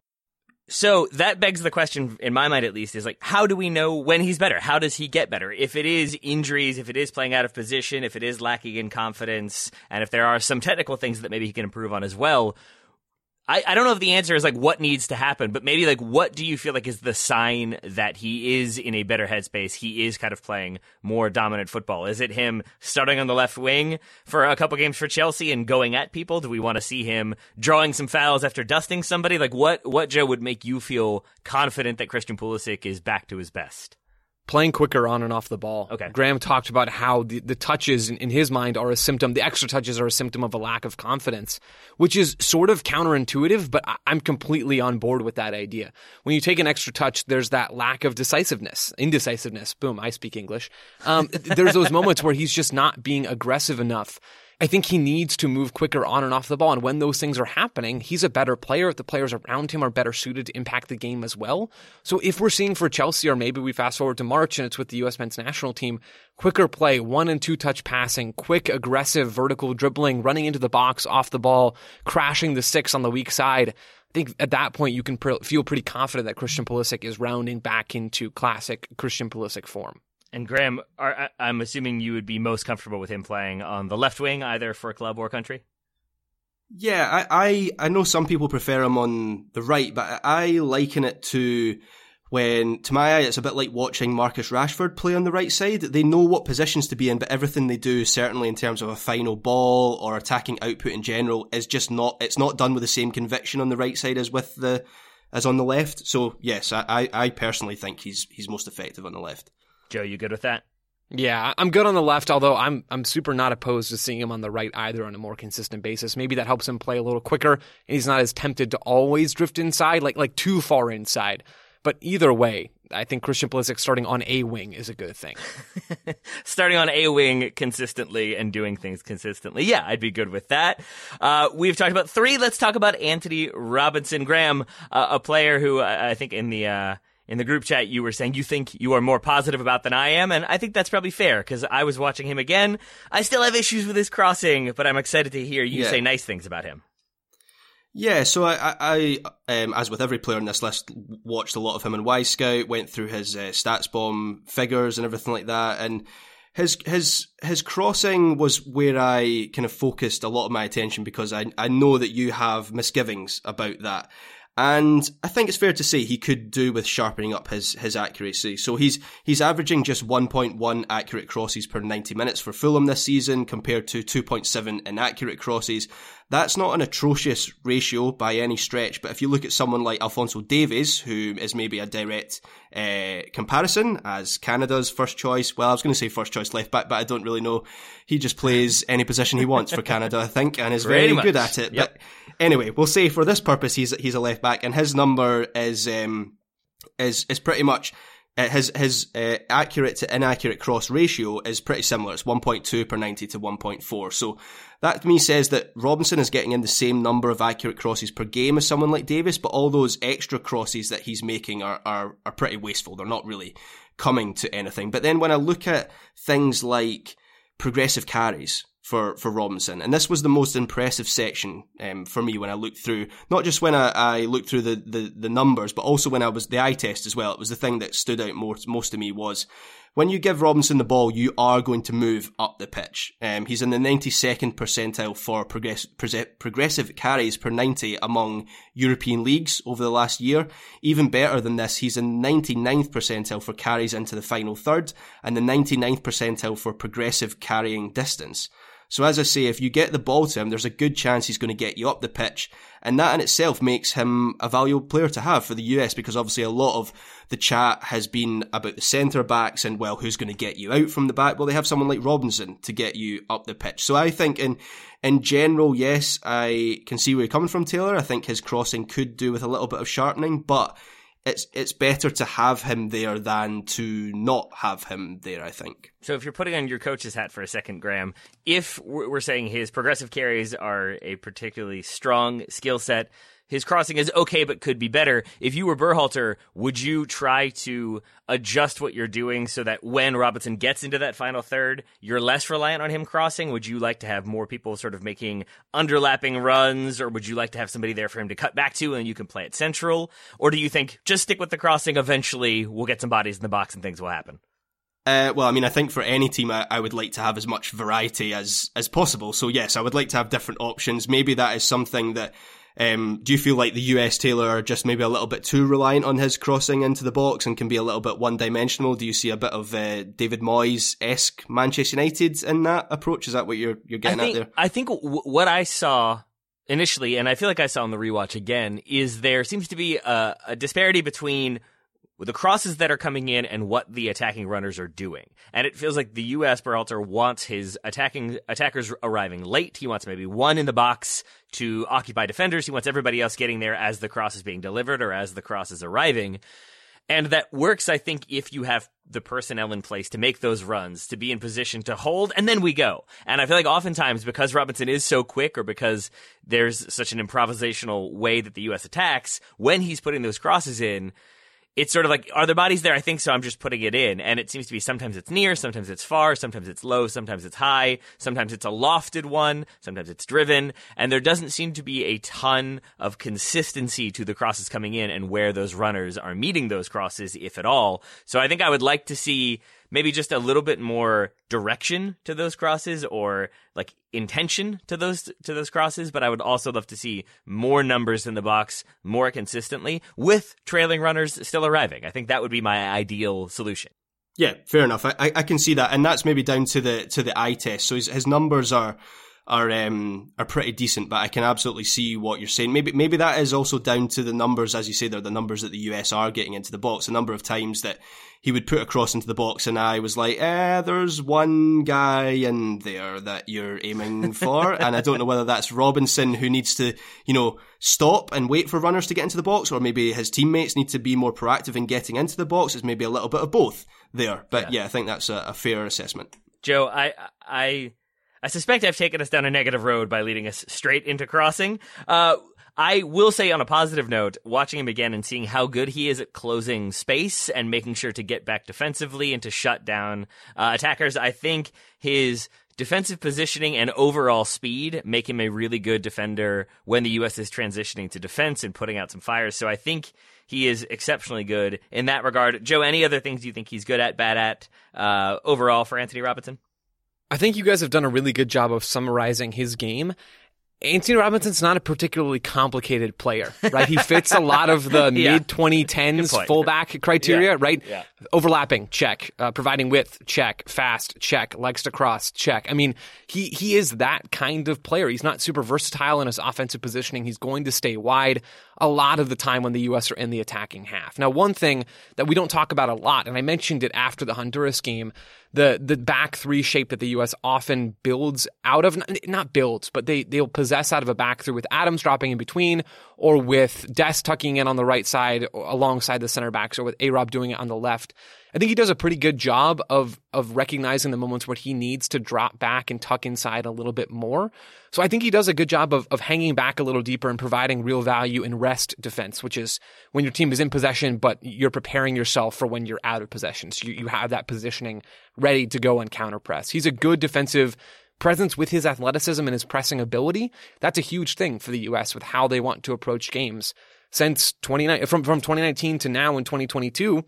So that begs the question, in my mind at least, is like, how do we know when he's better? How does he get better? If it is injuries, if it is playing out of position, if it is lacking in confidence, and if there are some technical things that maybe he can improve on as well, I, I don't know if the answer is like what needs to happen, but maybe like what do you feel like is the sign that he is in a better headspace? He is kind of playing more dominant football. Is it him starting on the left wing for a couple games for Chelsea and going at people? Do we want to see him drawing some fouls after dusting somebody? Like what what Joe would make you feel confident that Christian Pulisic is back to his best?
Playing quicker on and off the ball.
Okay.
Graham talked about how the, the touches in, in, his mind are a symptom, the extra touches are a symptom of a lack of confidence, which is sort of counterintuitive, but I, I'm completely on board with that idea. When you take an extra touch, there's that lack of decisiveness, indecisiveness. Boom, I speak English. Um, there's those moments where he's just not being aggressive enough I think he needs to move quicker on and off the ball. And when those things are happening, he's a better player. If the players around him are better suited to impact the game as well. So if we're seeing for Chelsea, or maybe we fast forward to March and it's with the U.S. men's national team, quicker play, one and two touch passing, quick, aggressive, vertical dribbling, running into the box, off the ball, crashing the six on the weak side. I think at that point you can feel pretty confident that Christian Pulisic is rounding back into classic Christian Pulisic form.
And Graham, are, I'm assuming you would be most comfortable with him playing on the left wing, either for club or country.
Yeah, I, I, I know some people prefer him on the right, but I liken it to when, to my eye, it's a bit like watching Marcus Rashford play on the right side. They know what positions to be in, but everything they do, certainly in terms of a final ball or attacking output in general, is just not. It's not done with the same conviction on the right side as with the as on the left. So yes, I, I personally think he's he's most effective on the left.
Joe, you good with that?
Yeah, I'm good on the left, although I'm I'm super not opposed to seeing him on the right either on a more consistent basis. Maybe that helps him play a little quicker and he's not as tempted to always drift inside, like like too far inside. But either way, I think Christian Pulisic starting on a wing is a good thing. (laughs)
starting on a wing consistently and doing things consistently. Yeah, I'd be good with that. Uh, we've talked about three. Let's talk about Antonee Robinson Graham, uh, a player who I think in the uh, in the group chat you were saying you think you are more positive about than I am, and I think that's probably fair because I was watching him again. I still have issues with his crossing, but I'm excited to hear you yeah. say nice things about him.
Yeah, so I, I, um, as with every player on this list, watched a lot of him in Wyscout, went through his uh, StatsBomb figures and everything like that, and his his his crossing was where I kind of focused a lot of my attention because I I know that you have misgivings about that. And I think it's fair to say he could do with sharpening up his, his accuracy. So he's, he's averaging just 1.1 accurate crosses per 90 minutes for Fulham this season compared to 2.7 inaccurate crosses. That's not an atrocious ratio by any stretch, but if you look at someone like Alphonso Davies, who is maybe a direct uh, comparison as Canada's first choice, well, I was going to say first choice left back, but I don't really know. He just plays (laughs) any position he wants for Canada, I think, and is very good at it. Yep. But anyway, we'll say for this purpose, he's he's a left back, and his number is um, is is pretty much uh, his his uh, accurate to inaccurate cross ratio is pretty similar. It's 1.2 per 90 to 1.4. So that to me says that Robinson is getting in the same number of accurate crosses per game as someone like Davies, but all those extra crosses that he's making are, are, are pretty wasteful. They're not really coming to anything. But then when I look at things like progressive carries, for, for Robinson. And this was the most impressive section um, for me when I looked through, not just when I, I looked through the, the, the, numbers, but also when I was the eye test as well. It was the thing that stood out most, most to me was when you give Robinson the ball, you are going to move up the pitch. Um, he's in the 92nd percentile for progress, progressive carries per 90 among European leagues over the last year. Even better than this, he's in 99th percentile for carries into the final third and the 99th percentile for progressive carrying distance. So as I say, if you get the ball to him, there's a good chance he's going to get you up the pitch. And that in itself makes him a valuable player to have for the US because obviously a lot of the chat has been about the centre backs and well, who's going to get you out from the back? Well, they have someone like Robinson to get you up the pitch. So I think in, in general, yes, I can see where you're coming from, Taylor. I think his crossing could do with a little bit of sharpening, but it's it's better to have him there than to not have him there. I think.
So if you're putting on your coach's hat for a second, Graham, if we're saying his progressive carries are a particularly strong skill set, his crossing is okay but could be better. If you were Berhalter, would you try to adjust what you're doing so that when Robinson gets into that final third, you're less reliant on him crossing? Would you like to have more people sort of making underlapping runs, or would you like to have somebody there for him to cut back to and you can play it central? Or do you think just stick with the crossing? Eventually, we'll get some bodies in the box and things will happen.
Uh, well, I mean, I think for any team, I, I, would like to have as much variety as as possible. So yes, I would like to have different options. Maybe that is something that um, do you feel like the US Taylor are just maybe a little bit too reliant on his crossing into the box and can be a little bit one dimensional? Do you see a bit of uh, David Moyes esque Manchester United in that approach? Is that what you're you're getting
think,
at there?
I think w- what I saw initially, and I feel like I saw in the rewatch again, is there seems to be a, a disparity between the crosses that are coming in and what the attacking runners are doing. And it feels like the U.S. Berhalter wants his attacking attackers arriving late. He wants maybe one in the box to occupy defenders. He wants everybody else getting there as the cross is being delivered or as the cross is arriving. And that works, I think, if you have the personnel in place to make those runs, to be in position to hold, and then we go. And I feel like oftentimes, because Robinson is so quick or because there's such an improvisational way that the U.S. attacks, when he's putting those crosses in, it's sort of like, are there bodies there? I think so. I'm just putting it in. And it seems to be sometimes it's near, sometimes it's far, sometimes it's low, sometimes it's high, sometimes it's a lofted one, sometimes it's driven. And there doesn't seem to be a ton of consistency to the crosses coming in and where those runners are meeting those crosses, if at all. So I think I would like to see maybe just a little bit more direction to those crosses or like intention to those to those crosses but i would also love to see more numbers in the box more consistently with trailing runners still arriving. I think that would be my ideal solution.
Yeah fair enough. I, I can see that and that's maybe down to the to the eye test. So his, his numbers are are um, are pretty decent, but I can absolutely see what you're saying. Maybe maybe that is also down to the numbers, as you say, they're the numbers that the US are getting into the box. The number of times that he would put a cross into the box, and I was like, eh, there's one guy in there that you're aiming for, (laughs) and I don't know whether that's Robinson who needs to, you know, stop and wait for runners to get into the box, or maybe his teammates need to be more proactive in getting into the box. It's maybe a little bit of both there, but yeah, yeah I think that's a, a fair assessment.
Joe, I I I suspect I've taken us down a negative road by leading us straight into crossing. Uh, I will say on a positive note, watching him again and seeing how good he is at closing space and making sure to get back defensively and to shut down uh, attackers, I think his defensive positioning and overall speed make him a really good defender when the U.S. is transitioning to defense and putting out some fires. So I think he is exceptionally good in that regard. Joe, any other things you think he's good at, bad at uh, overall for Antonee Robinson?
I think you guys have done a really good job of summarizing his game. Antonee Robinson's not a particularly complicated player, right? He fits a lot of the (laughs)
Yeah.
mid 2010s fullback criteria,
Yeah.
right?
Yeah.
Overlapping, check. Uh, providing width, check. Fast, check. Likes to cross, check. I mean, he he is that kind of player. He's not super versatile in his offensive positioning. He's going to stay wide a lot of the time when the U.S. are in the attacking half. Now, one thing that we don't talk about a lot, and I mentioned it after the Honduras game, the the back three shape that the U.S. often builds out of, not builds, but they they'll possess out of a back three with Adams dropping in between, or with Dest tucking in on the right side alongside the center backs, or with A Rob doing it on the left. I think he does a pretty good job of of recognizing the moments where he needs to drop back and tuck inside a little bit more. So I think he does a good job of of hanging back a little deeper and providing real value in rest defense, which is when your team is in possession, but you're preparing yourself for when you're out of possession. So you, you have that positioning ready to go and counter press. He's a good defensive presence with his athleticism and his pressing ability. That's a huge thing for the U.S. with how they want to approach games. Since 29, from, from 2019 to now in 2022,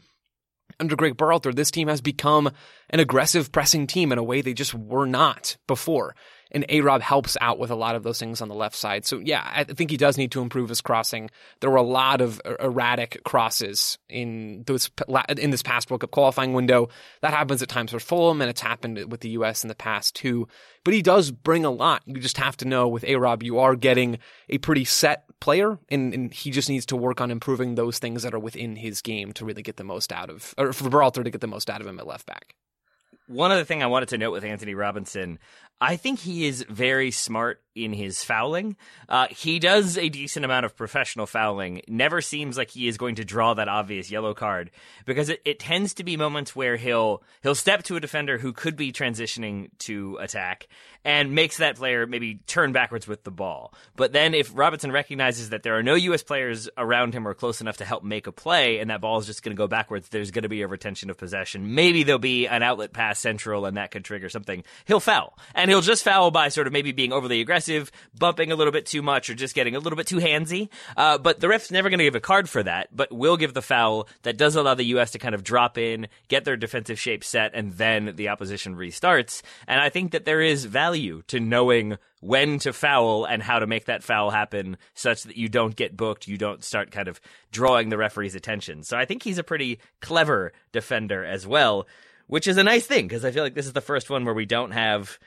under Greg Berhalter, this team has become an aggressive pressing team in a way they just were not before. And A Rob helps out with a lot of those things on the left side. So yeah, I think he does need to improve his crossing. There were a lot of er, erratic crosses in those in this past World Cup qualifying window. That happens at times for Fulham, and it's happened with the U.S. in the past too. But he does bring a lot. You just have to know with A Rob, you are getting a pretty set player, and, and he just needs to work on improving those things that are within his game to really get the most out of, or for Berhalter to get the most out of him at left back.
One other thing I wanted to note with Antonee Robinson, I think he is very smart in his fouling. Uh, he does a decent amount of professional fouling. Never seems like he is going to draw that obvious yellow card because it, it tends to be moments where he'll he'll step to a defender who could be transitioning to attack and makes that player maybe turn backwards with the ball. But then if Robinson recognizes that there are no U.S. players around him or close enough to help make a play, and that ball is just going to go backwards, there's going to be a retention of possession. Maybe there'll be an outlet pass central, and that could trigger something. He'll foul, and he'll just foul by sort of maybe being overly aggressive, bumping a little bit too much, or just getting a little bit too handsy. Uh, but the ref's never going to give a card for that, but will give the foul that does allow the U.S. to kind of drop in, get their defensive shape set, and then the opposition restarts. And I think that there is value to knowing when to foul and how to make that foul happen such that you don't get booked, you don't start kind of drawing the referee's attention. So I think he's a pretty clever defender as well, which is a nice thing because I feel like this is the first one where we don't have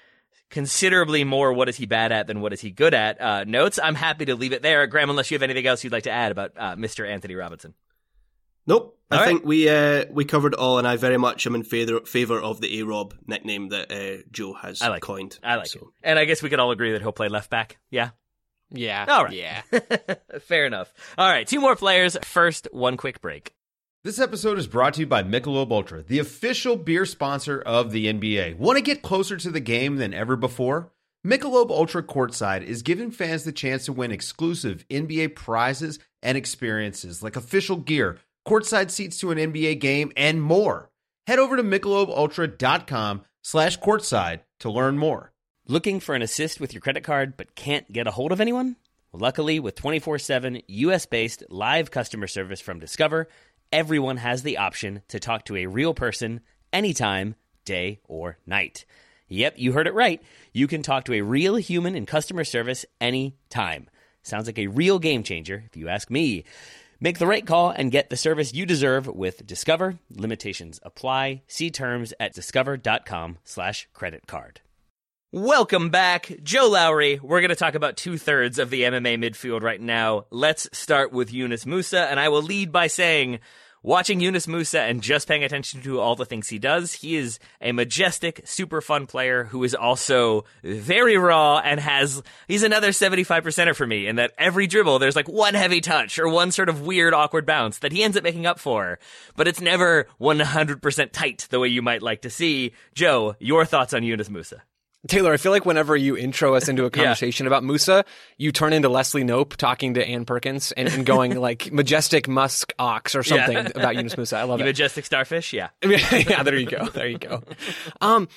considerably more what is he bad at than what is he good at uh, notes. I'm happy to leave it there. Graham, unless you have anything else you'd like to add about uh, Mr. Antonee Robinson.
Nope. I
All right.
think we uh, we covered it all, and I very much am in favor favor of the A Rob nickname that uh, Joe has
I like it.
coined.
I like
So-
it. And I guess we could all agree that he'll play left back. Yeah.
Yeah.
All right.
Yeah. (laughs)
Fair enough. All right. Two more players. First, one quick break.
This episode is brought to you by Michelob Ultra, the official beer sponsor of the NBA. Want to get closer to the game than ever before? Michelob Ultra Courtside is giving fans the chance to win exclusive NBA prizes and experiences like official gear, courtside seats to an NBA game, and more. Head over to michelobultra.com slash courtside to learn more.
Looking for an assist with your credit card but can't get a hold of anyone? Luckily, with 24 7 US based live customer service from Discover, everyone has the option to talk to a real person anytime, day or night. Yep, you heard it right. You can talk to a real human in customer service anytime. Sounds like a real game changer, if you ask me. Make the right call and get the service you deserve with Discover. Limitations apply. See terms at discover.com slash credit card. Welcome back, Joe Lowry. We're going to talk about two thirds of the MNT midfield right now. Let's start with Yunus Musah, and I will lead by saying, watching Yunus Musah and just paying attention to all the things he does, he is a majestic, super fun player who is also very raw and has, he's another 75%er for me in that every dribble there's like one heavy touch or one sort of weird, awkward bounce that he ends up making up for, but it's never 100% tight the way you might like to see. Joe, your thoughts on Yunus Musah?
Taylor, I feel like whenever you intro us into a (laughs) conversation about Musah, you turn into Leslie Knope talking to Ann Perkins and, and going (laughs) like majestic musk ox or something
Yeah.
about Yunus (laughs) Musah. I love
You
it.
majestic starfish, yeah.
yeah, there you go. There you go. Um,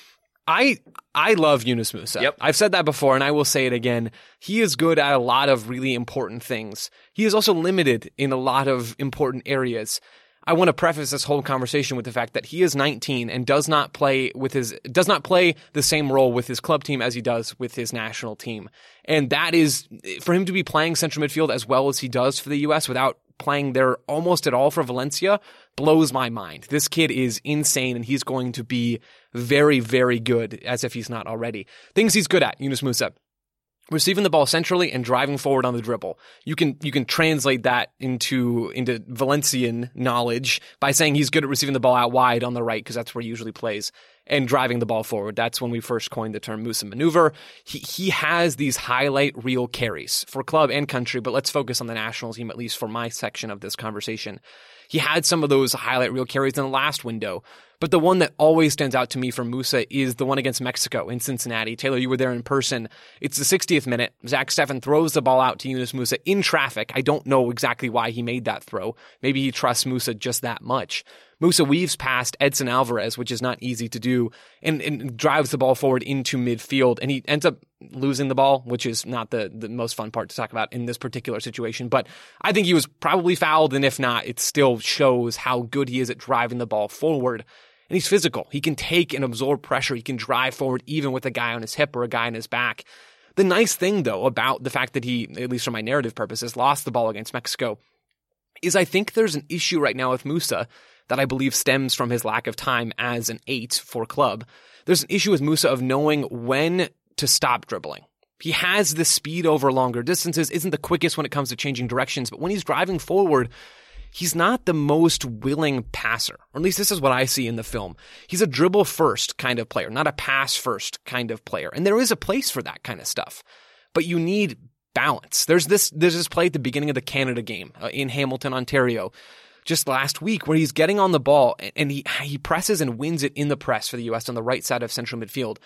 I I love Yunus Musah.
Yep.
I've said that before, and I will say it again. He is good at a lot of really important things. He is also limited in a lot of important areas. I want to preface this whole conversation with the fact that he is 19 and does not play with his does not play the same role with his club team as he does with his national team. And that is for him to be playing central midfield as well as he does for the US without playing there almost at all for Valencia blows my mind. This kid is insane and he's going to be very very good as if he's not already. Things he's good at, Yunus Musah receiving the ball centrally and driving forward on the dribble. You can you can translate that into into Valencian knowledge by saying he's good at receiving the ball out wide on the right because that's where he usually plays and driving the ball forward. That's when we first coined the term Musah maneuver. He he has these highlight reel carries for club and country, but let's focus on the national team at least for my section of this conversation. He had some of those highlight reel carries in the last window. But the one that always stands out to me from Musah is the one against Mexico in Cincinnati. Taylor, you were there in person. It's the 60th minute. Zach Steffen throws the ball out to Yunus Musah in traffic. I don't know exactly why he made that throw. Maybe he trusts Musah just that much. Musah weaves past Edson Alvarez, which is not easy to do, and, and drives the ball forward into midfield. And he ends up losing the ball, which is not the, the most fun part to talk about in this particular situation. But I think he was probably fouled. And if not, it still shows how good he is at driving the ball forward. And he's physical. He can take and absorb pressure. He can drive forward even with a guy on his hip or a guy on his back. The nice thing, though, about the fact that he, at least for my narrative purposes, lost the ball against Mexico is I think there's an issue right now with Musah that I believe stems from his lack of time as an eight for club. There's an issue with Musah of knowing when to stop dribbling. He has the speed over longer distances, isn't the quickest when it comes to changing directions, but when he's driving forward, he's not the most willing passer. Or at least this is what I see in the film. He's a dribble first kind of player, not a pass first kind of player. And there is a place for that kind of stuff. But you need balance. There's this there's this play at the beginning of the Canada game uh, in Hamilton, Ontario just last week where he's getting on the ball and he he presses and wins it in the press for the US on the right side of central midfield.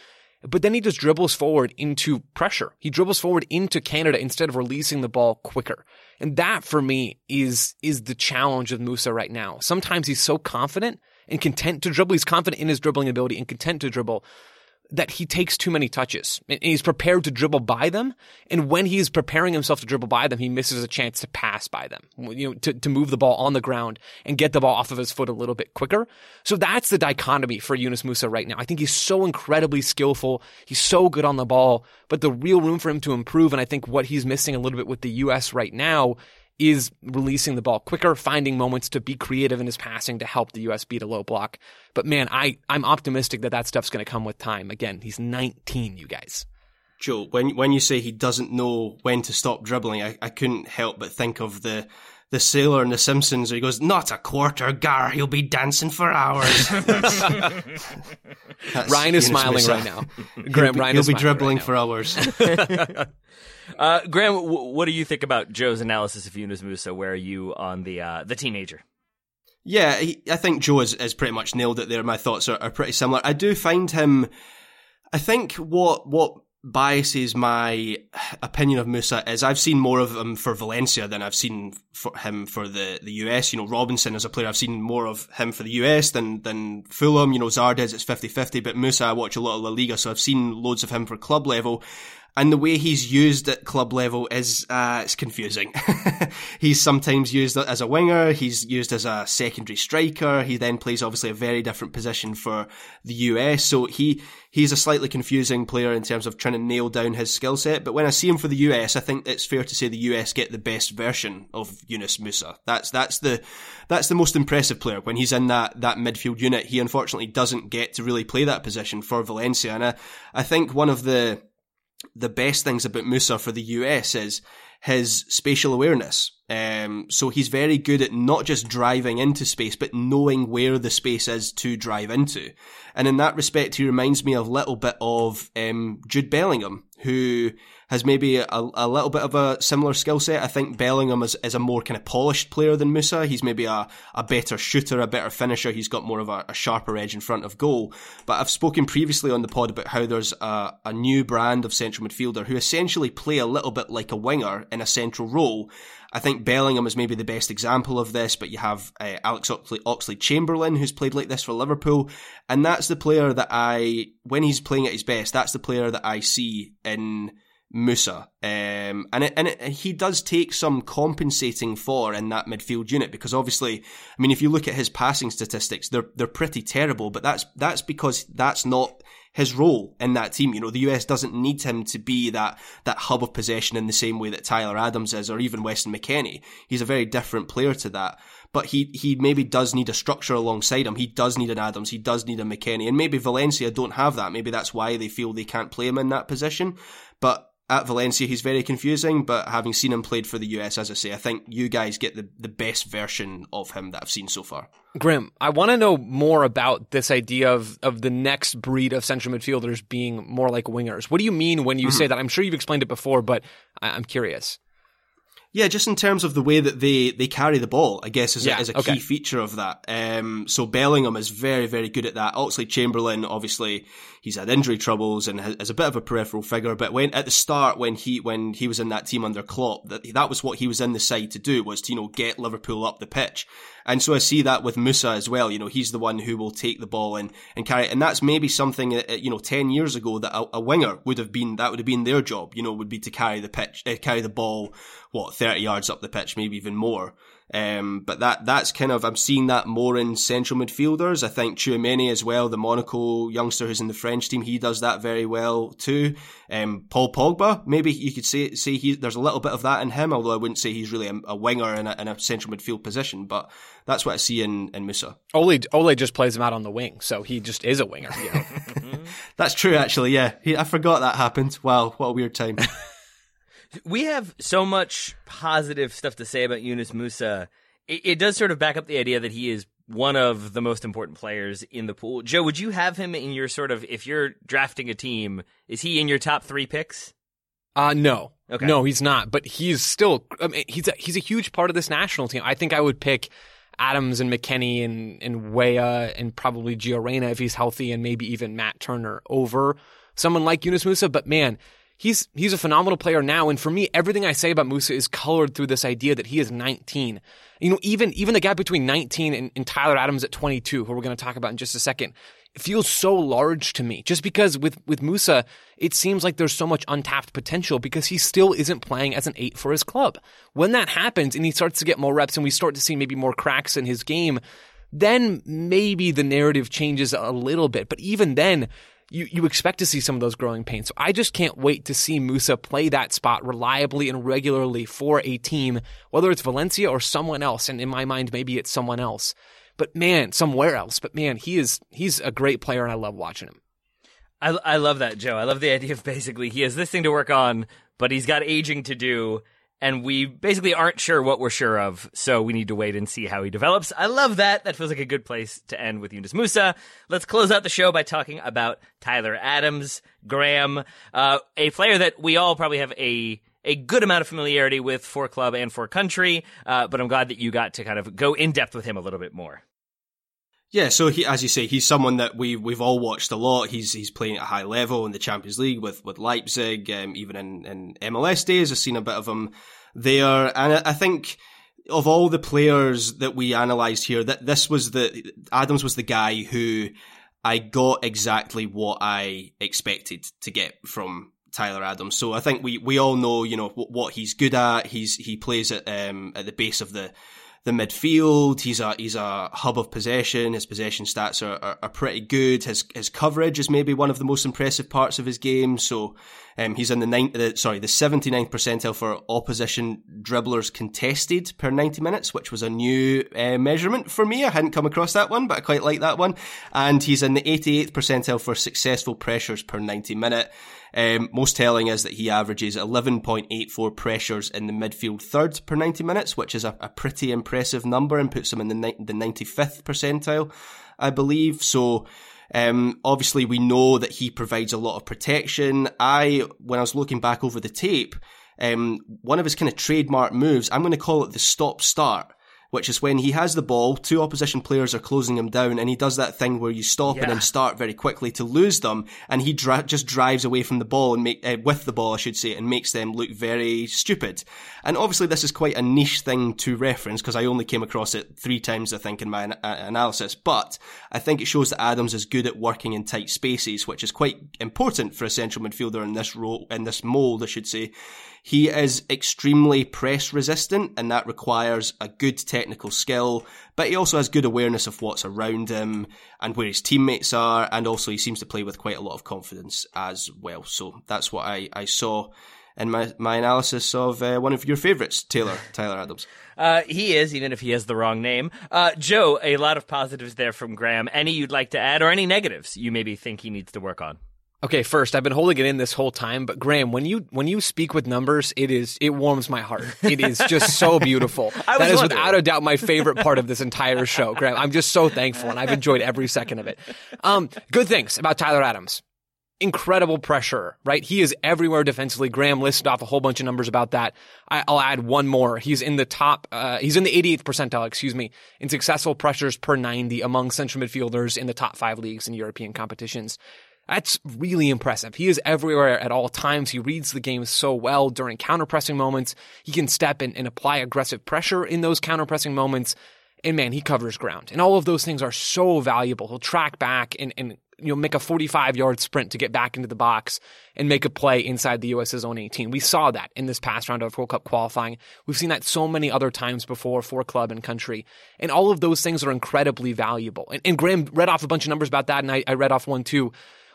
But then he just dribbles forward into pressure. He dribbles forward into Canada instead of releasing the ball quicker. And that for me is is the challenge of Musah right now. Sometimes he's so confident and content to dribble. He's confident in his dribbling ability and content to dribble that he takes too many touches and he's prepared to dribble by them. And when he's preparing himself to dribble by them, he misses a chance to pass by them, you know, to, to move the ball on the ground and get the ball off of his foot a little bit quicker. So that's the dichotomy for Yunus Musah right now. I think he's so incredibly skillful. He's so good on the ball, but the real room for him to improve. And I think what he's missing a little bit with the U.S. right now is releasing the ball quicker, finding moments to be creative in his passing to help the U.S. beat a low block. But man, I, I'm optimistic that that stuff's going to come with time. Again, he's 19, you guys.
Joe, when when you say he doesn't know when to stop dribbling, I, I couldn't help but think of the the sailor in The Simpsons where he goes, Not a quarter, Gar, he'll be dancing for hours. (laughs)
Ryan is smiling right now.
Graham, Ryan he'll be dribbling right for hours. (laughs)
Uh, Graham, w- what do you think about Joe's analysis of Yunus Musah? Where are you on the uh, the teenager?
Yeah, he, I think Joe has, has, pretty much nailed it there. My thoughts are, are pretty similar. I do find him. I think what what biases my opinion of Musah is I've seen more of him for Valencia than I've seen for him for the, the US. You know, Robinson as a player, I've seen more of him for the US than, than Fulham. You know, Zardes, it's 50-50, but Musah, I watch a lot of La Liga, so I've seen loads of him for club level and the way he's used at club level is uh, it's confusing. (laughs) he's sometimes used as a winger, he's used as a secondary striker. He then plays obviously a very different position for the US, so he he's a slightly confusing player in terms of trying to nail down his skill set. But when I see him for the US, I think it's fair to say the US get the best version of Yunus Musah. That's that's the that's the most impressive player when he's in that that midfield unit. He unfortunately doesn't get to really play that position for Valencia, and I I think one of the the best things about Musah for the US is his spatial awareness. Um, so he's very good at not just driving into space, but knowing where the space is to drive into. And in that respect, he reminds me a little bit of um, Jude Bellingham, who has maybe a, a little bit of a similar skill set. I think Bellingham is, is a more kind of polished player than Musah. He's maybe a, a better shooter, a better finisher. He's got more of a, a sharper edge in front of goal. But I've spoken previously on the pod about how there's a, a new brand of central midfielder who essentially play a little bit like a winger in a central role. I think Bellingham is maybe the best example of this, but you have uh, Alex Oxlade, Oxlade Chamberlain who's played like this for Liverpool, and that's the player that I, when he's playing at his best, that's the player that I see in Musah. Um, and it, and it, he does take some compensating for in that midfield unit because obviously, I mean, if you look at his passing statistics, they're they're pretty terrible. But that's that's because that's not his role in that team. You know, the US doesn't need him to be that that hub of possession in the same way that Tyler Adams is, or even Weston McKennie. He's a very different player to that but he he maybe does need a structure alongside him. He does need an Adams. He does need a McKennie, and maybe Valencia don't have that. Maybe that's why they feel they can't play him in that position. But at Valencia, he's very confusing. But having seen him played for the US, as I say, I think you guys get the the best version of him that I've seen so far.
Graham, I want to know more about this idea of of the next breed of central midfielders being more like wingers. What do you mean when you mm-hmm. say that? I'm sure you've explained it before, but I'm curious.
Yeah, just in terms of the way that they, they carry the ball, I guess is, yeah, a, is a okay. key feature of that. Um, so Bellingham is very, very good at that. Oxlade Chamberlain, obviously, he's had injury troubles and is a bit of a peripheral figure. But when at the start, when he when he was in that team under Klopp, that that was what he was in the side to do was to you know get Liverpool up the pitch. And so I see that with Musah as well. You know, he's the one who will take the ball and, and carry it. And that's maybe something, that, you know, 10 years ago that a, a, winger would have been, that would have been their job, you know, would be to carry the pitch, uh, carry the ball, what, 30 yards up the pitch, maybe even more. Um, but that that's kind of I'm seeing that more in central midfielders. I think Tchouameni as well, the Monaco youngster who's in the French team, he does that very well too. Um, Paul Pogba, maybe you could say say he there's a little bit of that in him, although I wouldn't say he's really a, a winger in a, in a, central midfield position. But that's what I see in in Musah.
Ole Ole just plays him out on the wing, so he just is a winger. You (laughs) know?
that's true, actually. Yeah, he, I forgot that happened. Wow, what a weird time. (laughs)
We have so much positive stuff to say about Yunus Musah. It, it, does sort of back up the idea that he is one of the most important players in the pool. Joe, would you have him in your sort of if you're drafting a team, is he in your top three picks?
Uh no. Okay. No, he's not. But he's still I mean, he's a, he's a huge part of this national team. I think I would pick Adams and McKennie and and Weah and probably Gio Reyna if he's healthy and maybe even Matt Turner over someone like Yunus Musah. But man, he's he's a phenomenal player now. And for me, everything I say about Musah is colored through this idea that he is 19. You know, even even the gap between 19 and, and Tyler Adams at 22, who we're going to talk about in just a second, feels so large to me. Just because with with Musah, it seems like there's so much untapped potential because he still isn't playing as an eight for his club. When that happens and he starts to get more reps and we start to see maybe more cracks in his game, then maybe the narrative changes a little bit. But even then, you, you expect to see some of those growing pains. So I just can't wait to see Musah play that spot reliably and regularly for a team, whether it's Valencia or someone else. And in my mind, maybe it's someone else. But man, somewhere else. But man, he is he's a great player and I love watching him.
I, I love that, Joe. I love the idea of basically he has this thing to work on, but he's got aging to do and we basically aren't sure what we're sure of, so we need to wait and see how he develops. I love that. That feels like a good place to end with Yunus Musah. Let's close out the show by talking about Tyler Adams, Graham, uh, a player that we all probably have a a good amount of familiarity with for club and for country, uh, but I'm glad that you got to kind of go in depth with him a little bit more.
Yeah, so he, as you say, he's someone that we we've all watched a lot. He's he's playing at a high level in the Champions League with with Leipzig, um, even in, in MLS days. I've seen a bit of him there, and I, I think of all the players that we analysed here, that this was the Adams was the guy who I got exactly what I expected to get from Tyler Adams. So I think we, we all know, you know, what he's good at. He's, he plays at, um, at the base of the, the midfield. He's a he's a hub of possession. His possession stats are, are, are, pretty good. His his coverage is maybe one of the most impressive parts of his game. So um, he's in the nine, the, sorry the 79th percentile for opposition dribblers contested per 90 minutes, which was a new uh, measurement for me. I hadn't come across that one, but I quite like that one. And he's in the 88th percentile for successful pressures per 90 minute. Um, most telling is that he averages 11.84 pressures in the midfield third per 90 minutes, which is a, a pretty impressive number and puts him in the, ni- the 95th percentile, I believe. So, um, obviously we know that he provides a lot of protection. I, when I was looking back over the tape, um, one of his kind of trademark moves, I'm going to call it the stop start which is when he has the ball, two opposition players are closing him down, and he does that thing where you stop yeah. and then start very quickly to lose them, and he dra- just drives away from the ball and make uh, with the ball, I should say, and makes them look very stupid. And obviously, this is quite a niche thing to reference because I only came across it three times, I think, in my an- analysis. But I think it shows that Adams is good at working in tight spaces, which is quite important for a central midfielder in this role, in this mold, I should say. He is extremely press resistant and that requires a good technical skill, but he also has good awareness of what's around him and where his teammates are. And also he seems to play with quite a lot of confidence as well. So that's what I, I saw in my, my analysis of uh, one of your favorites, Taylor, Tyler Adams. (laughs)
Uh, he is, even if he has the wrong name. Uh, Joe, a lot of positives there from Graham. Any you'd like to add or any negatives you maybe think he needs to work on?
Okay, first, I've been holding it in this whole time, but Graham, when you when you speak with numbers, it is it warms my heart. It is just so (laughs) beautiful. that is wondering. without a doubt my favorite part of this entire show, Graham. I'm just so thankful, and I've enjoyed every second of it. Um, good things about Tyler Adams. Incredible pressure, right? He is everywhere defensively. Graham listed off a whole bunch of numbers about that. I, will add one more. He's in the top, uh, he's in the 88th percentile, excuse me, in successful pressures per 90 among central midfielders in the top five leagues in European competitions. That's really impressive. He is everywhere at all times. He reads the game so well during counter-pressing moments. He can step in and apply aggressive pressure in those counter-pressing moments. And man, he covers ground. And all of those things are so valuable. He'll track back and, and you know, make a 45 yard sprint to get back into the box and make a play inside the US's own 18. We saw that in this past round of World Cup qualifying. We've seen that so many other times before for club and country. And all of those things are incredibly valuable. And, and Graham read off a bunch of numbers about that, and I, I read off one too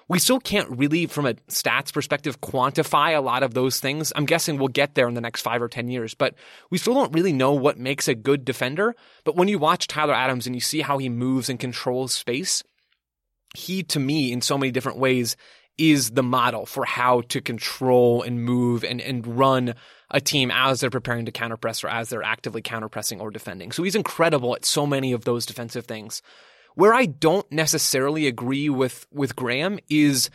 we still can't really, from a stats perspective, quantify a lot of those things. I'm guessing we'll get there in the next five or 10 years, but we still don't really know what makes a good defender. But when you watch Tyler Adams and you see how he moves and controls space, he, to me, in so many different ways, is the model for how to control and move and, and run a team as they're preparing to counterpress or as they're actively counterpressing or defending. So he's incredible at so many of those defensive things. Where I don't necessarily agree with with Graham is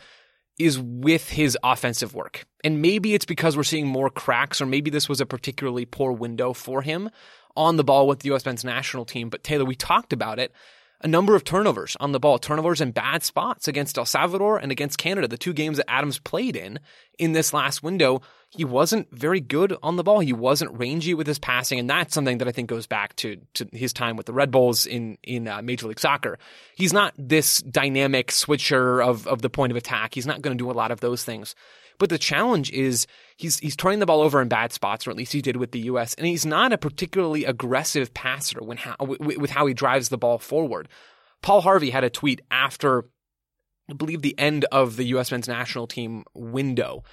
is with his offensive work. And maybe it's because we're seeing more cracks or maybe this was a particularly poor window for him on the ball with the US men's national team, but Taylor, we talked about it a number of turnovers on the ball, turnovers in bad spots against El Salvador and against Canada, the two games that Adams played in in this last window. He wasn't very good on the ball. He wasn't rangy with his passing, and that's something that I think goes back to, to his time with the Red Bulls in in uh, Major League Soccer. He's not this dynamic switcher of of the point of attack. He's not going to do a lot of those things. But the challenge is he's he's turning the ball over in bad spots, or at least he did with the U.S. And he's not a particularly aggressive passer when how, with how he drives the ball forward. Paul Harvey had a tweet after, I believe, the end of the U.S. men's national team window.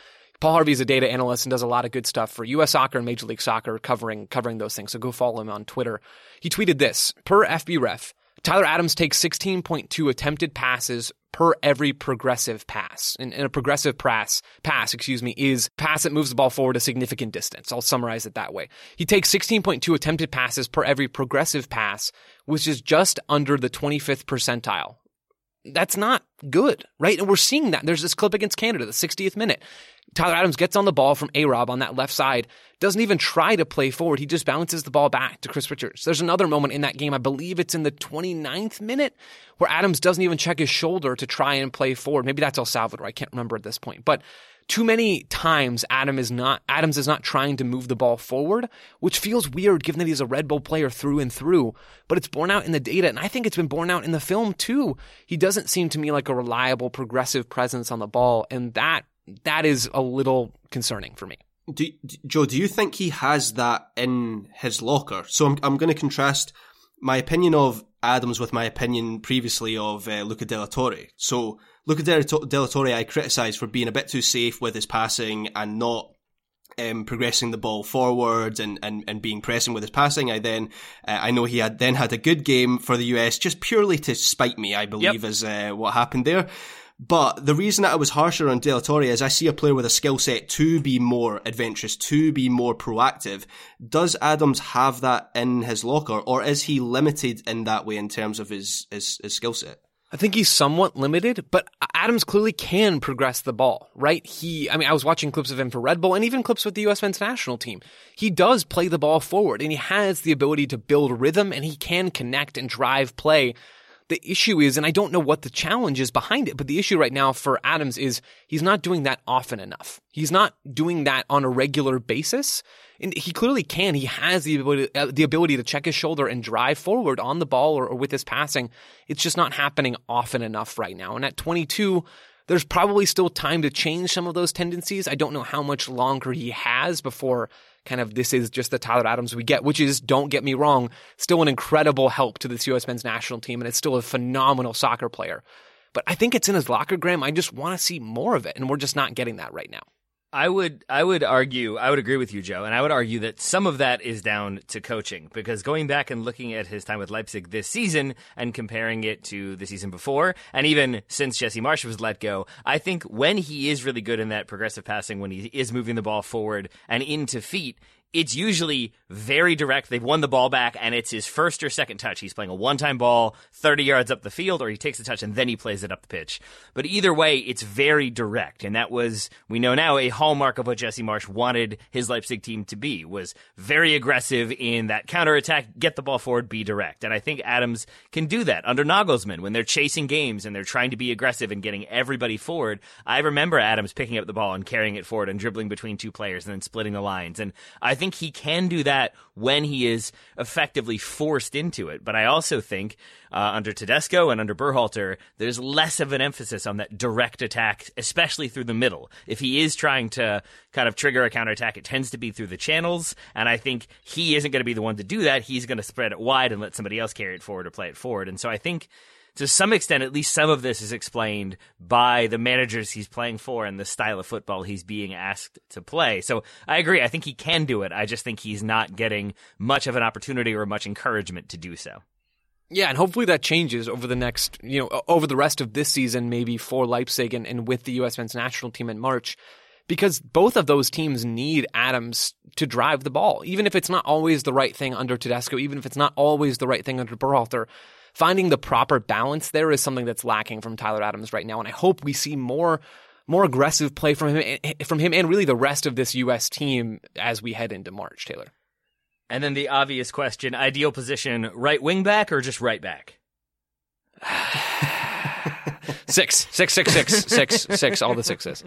Paul Harvey is a data analyst and does a lot of good stuff for U.S. Soccer and Major League Soccer, covering covering those things. So go follow him on Twitter. He tweeted this per FBref. Tyler Adams takes 16.2 attempted passes per every progressive pass. And, and, a progressive pass, pass, excuse me, is pass that moves the ball forward a significant distance. I'll summarize it that way. He takes 16.2 attempted passes per every progressive pass, which is just under the 25th percentile. That's not good, right? And we're seeing that. There's this clip against Canada, the 60th minute. Tyler Adams gets on the ball from A Rob on that left side, doesn't even try to play forward. He just bounces the ball back to Chris Richards. There's another moment in that game, I believe it's in the 29th minute, where Adams doesn't even check his shoulder to try and play forward. Maybe that's El Salvador. I can't remember at this point. But too many times Adam is not Adams is not trying to move the ball forward, which feels weird given that he's a Red Bull player through and through, but it's borne out in the data and I think it's been borne out in the film too. He doesn't seem to me like a reliable progressive presence on the ball and that that is a little concerning for me.
Do, Joe, do you think he has that in his locker? So I'm, I'm going to contrast my opinion of Adams with my opinion previously of uh, Luca De La Torre. So Luca De La Torre, I criticised for being a bit too safe with his passing and not um, progressing the ball forward and, and, and being pressing with his passing. I then, uh, I know he had then had a good game for the US just purely to spite me, I believe yep. is uh, what happened there. But the reason that I was harsher on De La Torre is I see a player with a skill set to be more adventurous, to be more proactive. Does Adams have that in his locker, or is he limited in that way in terms of his his, his skill set?
I think he's somewhat limited, but Adams clearly can progress the ball, right? He, I mean, I was watching clips of him for Red Bull and even clips with the U.S. men's national team. He does play the ball forward and he has the ability to build rhythm and he can connect and drive play. The issue is, and I don't know what the challenge is behind it, but the issue right now for Adams is he's not doing that often enough. He's not doing that on a regular basis. And he clearly can. He has the ability, uh, the ability to check his shoulder and drive forward on the ball or, or with his passing. It's just not happening often enough right now. And at 22, there's probably still time to change some of those tendencies. I don't know how much longer he has before kind of this is just the Tyler Adams we get, which is, don't get me wrong, still an incredible help to this U.S. men's national team, and it's still a phenomenal soccer player. But I think it's in his locker, Graham. I just want to see more of it, and we're just not getting that right now.
I would I would argue I would agree with you, Joe, and I would argue that some of that is down to coaching because going back and looking at his time with Leipzig this season and comparing it to the season before, and even since Jesse Marsch was let go, I think when he is really good in that progressive passing, when he is moving the ball forward and into feet, it's usually very direct. They've won the ball back, and it's his first or second touch. He's playing a one time ball 30 yards up the field, or he takes a touch and then he plays it up the pitch. But either way, it's very direct. And that was, we know now, a hallmark of what Jesse Marsch wanted his Leipzig team to be, was very aggressive in that counterattack, get the ball forward, be direct. And I think Adams can do that under Nagelsmann when they're chasing games and they're trying to be aggressive and getting everybody forward. I remember Adams picking up the ball and carrying it forward and dribbling between two players and then splitting the lines. And I think he can do that when he is effectively forced into it. But I also think uh, under Tedesco and under Berhalter, there's less of an emphasis on that direct attack, especially through the middle. If he is trying to kind of trigger a counterattack, it tends to be through the channels. And I think he isn't going to be the one to do that. He's going to spread it wide and let somebody else carry it forward or play it forward. And so I think to some extent, at least some of this is explained by the managers he's playing for and the style of football he's being asked to play. So I agree. I think he can do it. I just think he's not getting much of an opportunity or much encouragement to do so.
Yeah, and hopefully that changes over the next, you know, over the rest of this season, maybe for Leipzig and, and with the U.S. men's national team in March, because both of those teams need Adams to drive the ball, even if it's not always the right thing under Tedesco, even if it's not always the right thing under Berhalter finding the proper balance there is something that's lacking from Tyler Adams right now. And I hope we see more more aggressive play from him eh, eh, from him and really the rest of this US team as we head into March, Taylor.
And then the obvious question, ideal position, right wing back or just right back? (sighs)
six, six, six, six, six, six, all the sixes.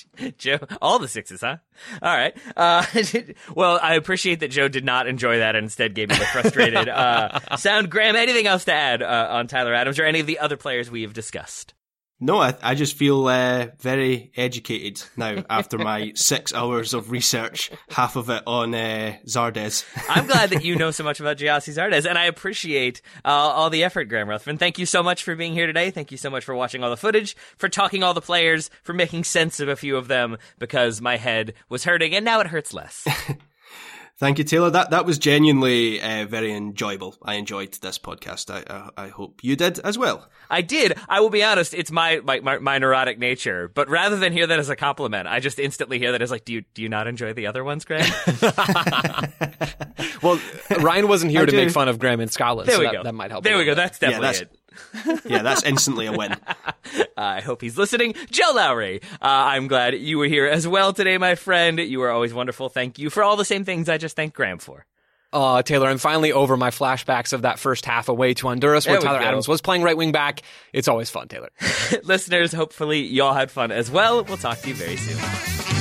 (laughs)
Joe, all the sixes, huh? All right. Uh, (laughs) well, I appreciate that Joe did not enjoy that and instead gave me the frustrated uh, (laughs) sound. Graham, anything else to add uh, on Tyler Adams or any of the other players we have discussed?
No, I, I just feel uh, very educated now after my (laughs) six hours of research, half of it on uh, Zardes.
I'm glad that you (laughs) know so much about Gyasi Zardes, and I appreciate uh, all the effort, Graham Ruthven. Thank you so much for being here today. Thank you so much for watching all the footage, for talking all the players, for making sense of a few of them, because my head was hurting, and now it hurts less. (laughs)
Thank you, Taylor. That that was genuinely uh, very enjoyable. I enjoyed this podcast. I, I, I hope you did as well.
I did. I will be honest. It's my, my, my my neurotic nature, but rather than hear that as a compliment, I just instantly hear that as like, do you do you not enjoy the other ones, Graham? (laughs) (laughs)
well, Ryan wasn't here I to do. make fun of Graham in Scotland.
There
so
we
that,
go.
That might help.
There we go. That's definitely yeah, that's, it
yeah, that's instantly a win. (laughs)
I hope he's listening. Joe Lowery, uh, I'm glad you were here as well today, my friend. You were always wonderful. Thank you for all the same things I just thanked Graham for.
Uh, Taylor, I'm finally over my flashbacks of that first half away to Honduras where Tyler go. Adams was playing right wing back. It's always fun, Taylor. (laughs)
Listeners, hopefully y'all had fun as well. We'll talk to you very soon.